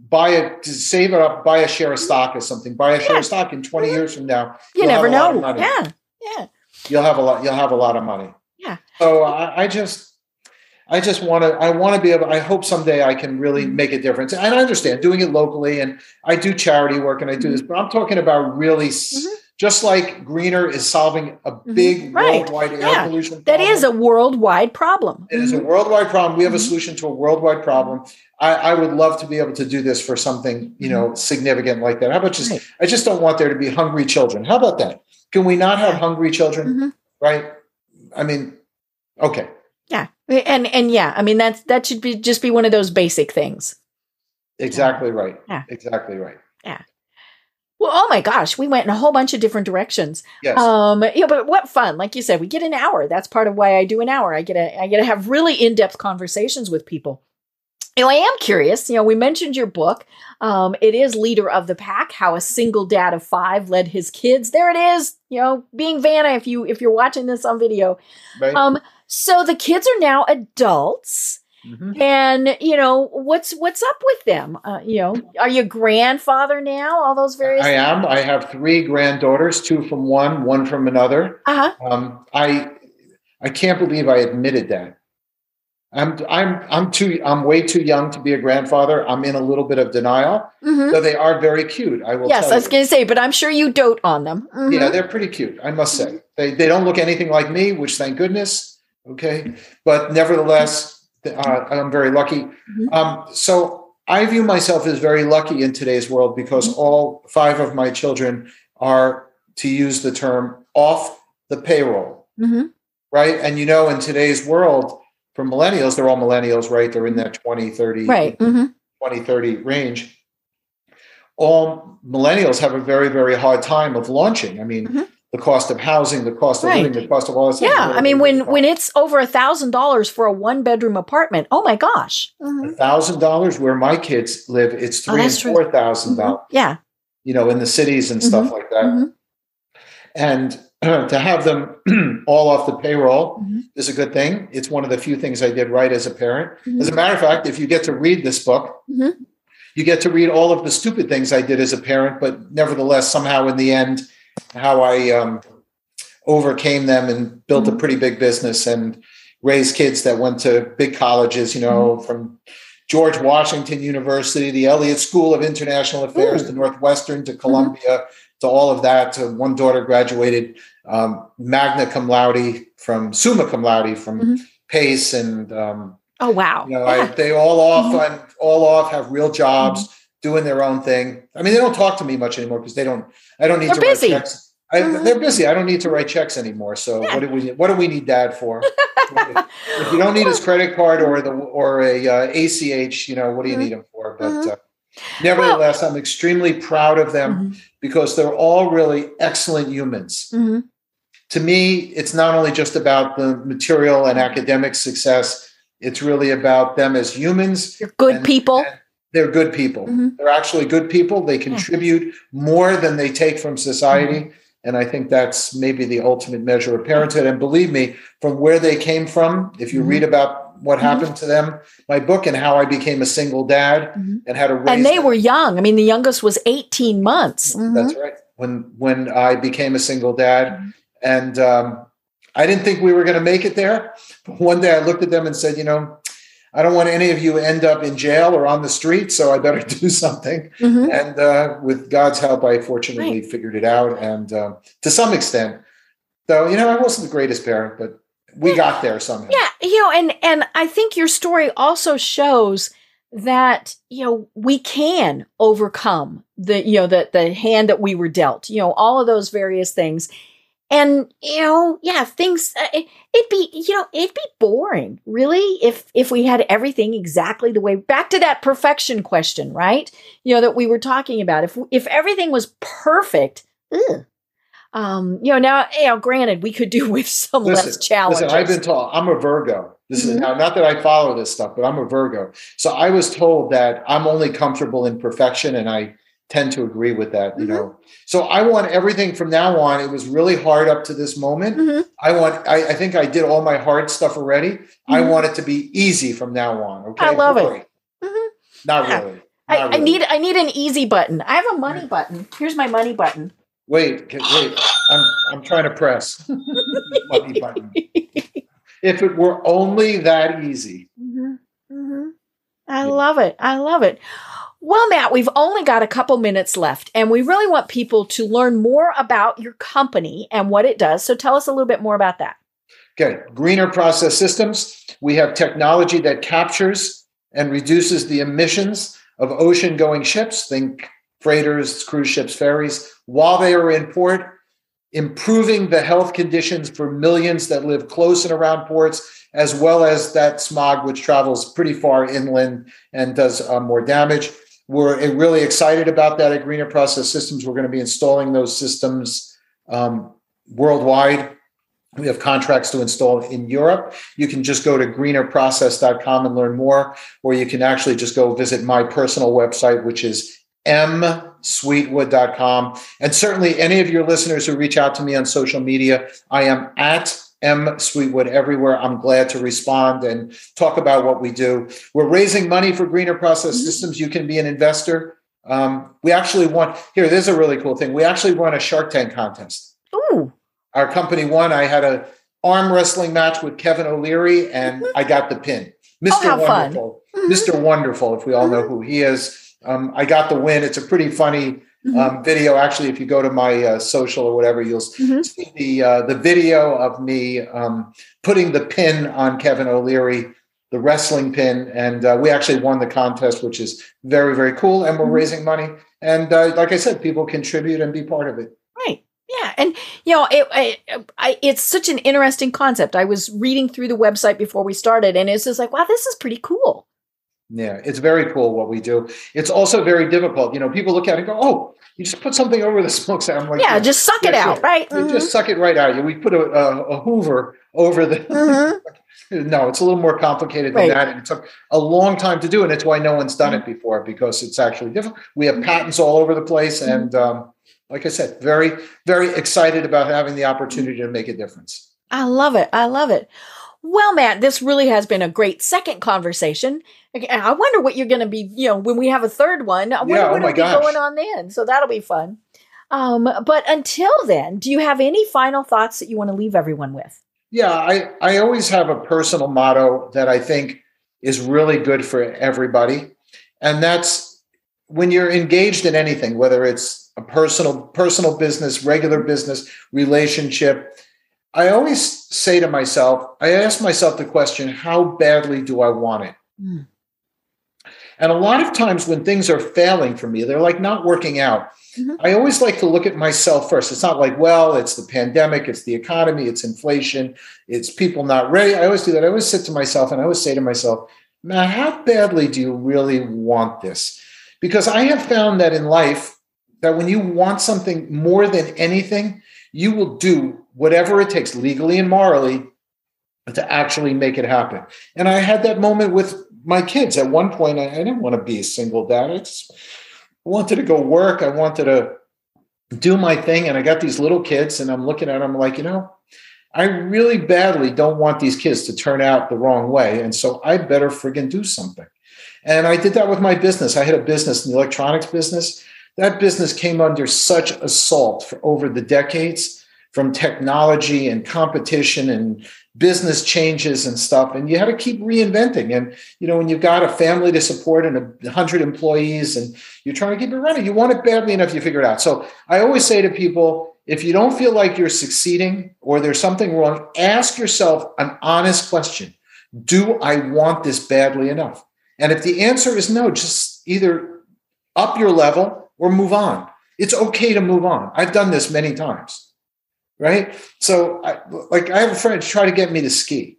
buy it, save it up, buy a share of stock or something. Buy a share Yeah. of stock in 20 years from now. you never a lot of know. Yeah, yeah. You'll have a lot. You'll have a lot of money. Yeah. So I, I just, I just want to. I want to be able. I hope someday I can really Mm-hmm. make a difference. And I understand doing it locally, and I do charity work, and I do this. But I'm talking about really, s Mhm. just like Greener is solving a big Mm-hmm. Right. worldwide air Yeah. pollution. That problem. is a worldwide problem. It is a worldwide problem. We have a solution to a worldwide problem. I, I would love to be able to do this for something, you know, significant like that. How about just? Right. I just don't want there to be hungry children. How about that? Can we not have hungry children? Mhm. Right? I mean, okay. Yeah, and and yeah, I mean that's that should be just be one of those basic things. Exactly right. Yeah. Exactly right. Yeah. Well, oh my gosh, we went in a whole bunch of different directions. Yes. Um, yeah, but what fun! Like you said, we get an hour. That's part of why I do an hour. I get a, I get to have really in depth conversations with people. You know, I am curious. You know, we mentioned your book. Um, it is Leader of the Pack: How a Single Dad of Five Led His Kids. There it is. You know, being Vanna. If you if you're watching this on video, right. um, so the kids are now adults. Mhm. And you know what's what's up with them? Uh, you know, are you grandfather now? All those various. I am. I have three granddaughters, two from one, one from another. Uh huh. Um, I I can't believe I admitted that. I'm I'm I'm too I'm way too young to be a grandfather. I'm in a little bit of denial. hmm Though they are very cute. I will Yes, tell I was going to say, but I'm sure you dote on them. Mhm. Yeah, they're pretty cute, I must say. They they don't look anything like me, which thank goodness. Okay, but nevertheless, uh, I'm very lucky. Mhm. Um, so I view myself as very lucky in today's world because Mm-hmm. all five of my children are, to use the term, off the payroll, Mhm. right? And you know, in today's world, for millennials, they're all millennials, right? They're in that 20, 30, Right. hmm 20, 30 range. All millennials have a very, very hard time of launching. I mean, Mhm. The cost of housing, the cost of Right. living, the cost of all this. Yeah, I mean, when when it's over a thousand dollars for a one bedroom apartment, oh my gosh. a thousand dollars where my kids live, it's Oh, three and that's true. four thousand Mhm. dollars. Yeah. You know, in the cities and stuff like that, Mhm. and to have them all off the payroll Mhm. is a good thing. It's one of the few things I did right as a parent. As a matter of fact, if you get to read this book, you get to read all of the stupid things I did as a parent, but nevertheless, somehow in the end, how I um, overcame them and built Mm-hmm. a pretty big business and raised kids that went to big colleges, you know, Mm-hmm. from George Washington University, the Elliott School of International Affairs, Ooh. to Northwestern, Mm-hmm. to Columbia, to all of that. To one daughter graduated um, magna cum laude from summa cum laude from Mhm. Pace, and um, Oh wow. you know, I, they all off on all off have real jobs, doing their own thing. I mean, they don't talk to me much anymore because they don't. I don't need They're to busy. write checks. I, Mhm. They're busy. I don't need to write checks anymore. So Yeah. what do we? What do we need Dad for? if you don't need his credit card or the or a uh, ACH, you know, what do you Mhm. need him for? But Mhm. uh, nevertheless, I'm extremely proud of them Mhm. because they're all really excellent humans. Mhm. To me, it's not only just about the material and academic success. It's really about them as humans. You're good And- people. and they're good people. Mhm. They're actually good people. They contribute more than they take from society. Mm-hmm. And I think that's maybe the ultimate measure of parenthood. And believe me, from where they came from, if you Mhm. read about what Mhm. happened to them, my book and how I became a single dad Mhm. and how to raise And they them. were young. I mean, the youngest was 18 months. That's right. When when I became a single dad, and um, I didn't think we were going to make it there. But one day I looked at them and said, you know, I don't want any of you end up in jail or on the street, so I better do something. Mm-hmm. And uh, with God's help, I fortunately right. figured it out. And uh, to some extent, though, you know, I wasn't the greatest parent, but we yeah. got there somehow. Yeah, you know, and and I think your story also shows that you know we can overcome the you know the the hand that we were dealt. You know, all of those various things and you know yeah things uh, it, would be you know it'd be boring really if if we had everything exactly the way back to that perfection question right? You know that we were talking about. If if everything was perfect ugh, um you know now you know granted we could do with some listen, less challenges listen, i've been told i'm a virgo. This is now not that i follow this stuff but i'm a virgo. So i was told that i'm only comfortable in perfection and i tend to agree with that you mm-hmm. know so i want everything from now on it was really hard up to this moment mm-hmm. i want I, I, think i did all my hard stuff already mm-hmm. i want it to be easy from now on okay i love it mm-hmm. not yeah. really not I, really. I, need i need an easy button i have a money button here's my money button wait wait i'm i'm trying to press money button if it were only that easy mm-hmm. Mm-hmm. i yeah. love it i love it well, Matt, we've only got a couple minutes left, and we really want people to learn more about your company and what it does. So tell us a little bit more about that. Okay, Greener Process Systems. We have technology that captures and reduces the emissions of ocean going ships, think freighters, cruise ships, ferries, while they are in port, improving the health conditions for millions that live close and around ports, as well as that smog which travels pretty far inland and does uh, more damage. We're really excited about that at Greener Process Systems. We're going to be installing those systems um, worldwide. We have contracts to install in Europe. You can just go to greenerprocess.com and learn more, or you can actually just go visit my personal website, which is msweetwood.com. And certainly, any of your listeners who reach out to me on social media, I am at M Sweetwood everywhere. I'm glad to respond and talk about what we do. We're raising money for Greener Process mm-hmm. Systems. You can be an investor. Um, we actually want here. There's a really cool thing. We actually won a Shark Tank contest. Ooh. Our company won. I had a arm wrestling match with Kevin O'Leary, and mm-hmm. I got the pin. Mr. Oh, Wonderful. Mm-hmm. Mr. Wonderful, if we all know mm-hmm. who he is. Um, I got the win. It's a pretty funny mm-hmm. um, video. Actually, if you go to my uh, social or whatever, you'll mm-hmm. see the uh, the video of me um, putting the pin on Kevin O'Leary, the wrestling pin, and uh, we actually won the contest, which is very very cool. And we're mm-hmm. raising money, and uh, like I said, people contribute and be part of it. Right. Yeah, and you know, it, it, I, it's such an interesting concept. I was reading through the website before we started, and it's just like, wow, this is pretty cool. Yeah, it's very cool what we do. It's also very difficult. You know, people look at it and go, "Oh, you just put something over the smokestack." I'm like, "Yeah, just suck it out, right? Mm-hmm. Just suck it right out." We put a, a, a Hoover over the. Mm-hmm. no, it's a little more complicated than right. that, and it took a long time to do, and it's why no one's done mm-hmm. it before because it's actually difficult. We have patents all over the place, mm-hmm. and um, like I said, very, very excited about having the opportunity to make a difference. I love it. I love it. Well, Matt, this really has been a great second conversation. I wonder what you're going to be, you know, when we have a third one. I wonder yeah, oh what'll be going on then. So that'll be fun. Um, but until then, do you have any final thoughts that you want to leave everyone with? Yeah, I, I always have a personal motto that I think is really good for everybody. And that's when you're engaged in anything, whether it's a personal personal business, regular business, relationship, I always say to myself, I ask myself the question, how badly do I want it? Mm. And a lot of times when things are failing for me, they're like not working out. Mm-hmm. I always like to look at myself first. It's not like, well, it's the pandemic, it's the economy, it's inflation, it's people not ready. I always do that. I always sit to myself and I always say to myself, now, how badly do you really want this? Because I have found that in life, that when you want something more than anything, you will do whatever it takes legally and morally to actually make it happen. And I had that moment with my kids. At one point, I, I didn't want to be a single dad. I just wanted to go work. I wanted to do my thing. And I got these little kids, and I'm looking at them like, you know, I really badly don't want these kids to turn out the wrong way. And so I better friggin' do something. And I did that with my business. I had a business in the electronics business. That business came under such assault for over the decades from technology and competition and business changes and stuff. And you had to keep reinventing. And you know when you've got a family to support and a hundred employees and you're trying to keep it running you want it badly enough you figure it out. So i always say to people if you don't feel like you're succeeding or there's something wrong ask yourself an honest question. Do i want this badly enough? And if the answer is no just either up your level or move on. It's okay to move on. I've done this many times right? So, I, like, I have a friend try to get me to ski.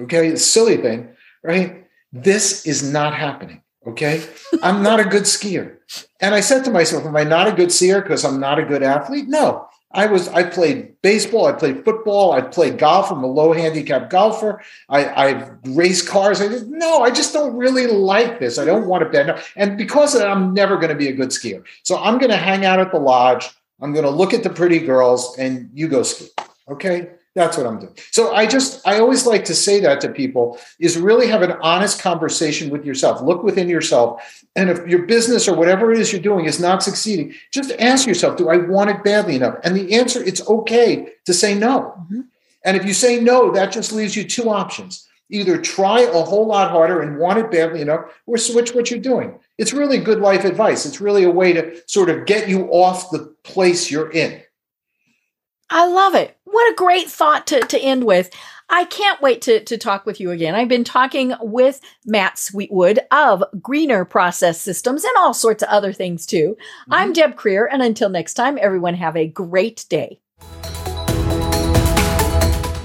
Okay, it's silly thing, right? This is not happening. Okay, I'm not a good skier, and I said to myself, "Am I not a good skier because I'm not a good athlete?" No, I was. I played baseball. I played football. I played golf. I'm a low handicap golfer. I, I race cars. I just, no, I just don't really like this. I don't want to bet. And because of that, I'm never going to be a good skier. So I'm going to hang out at the lodge. I'm going to look at the pretty girls and you go ski. Okay. That's what I'm doing. So I just, I always like to say that to people is really have an honest conversation with yourself. Look within yourself. And if your business or whatever it is you're doing is not succeeding, just ask yourself, do I want it badly enough? And the answer, it's okay to say no. Mm-hmm. And if you say no, that just leaves you two options. Either try a whole lot harder and want it badly enough, or switch what you're doing it's really good life advice. It's really a way to sort of get you off the place you're in. I love it. What a great thought to, to end with. I can't wait to, to talk with you again. I've been talking with Matt Sweetwood of Greener Process Systems and all sorts of other things too. Mm-hmm. I'm Deb Krier, and until next time, everyone have a great day.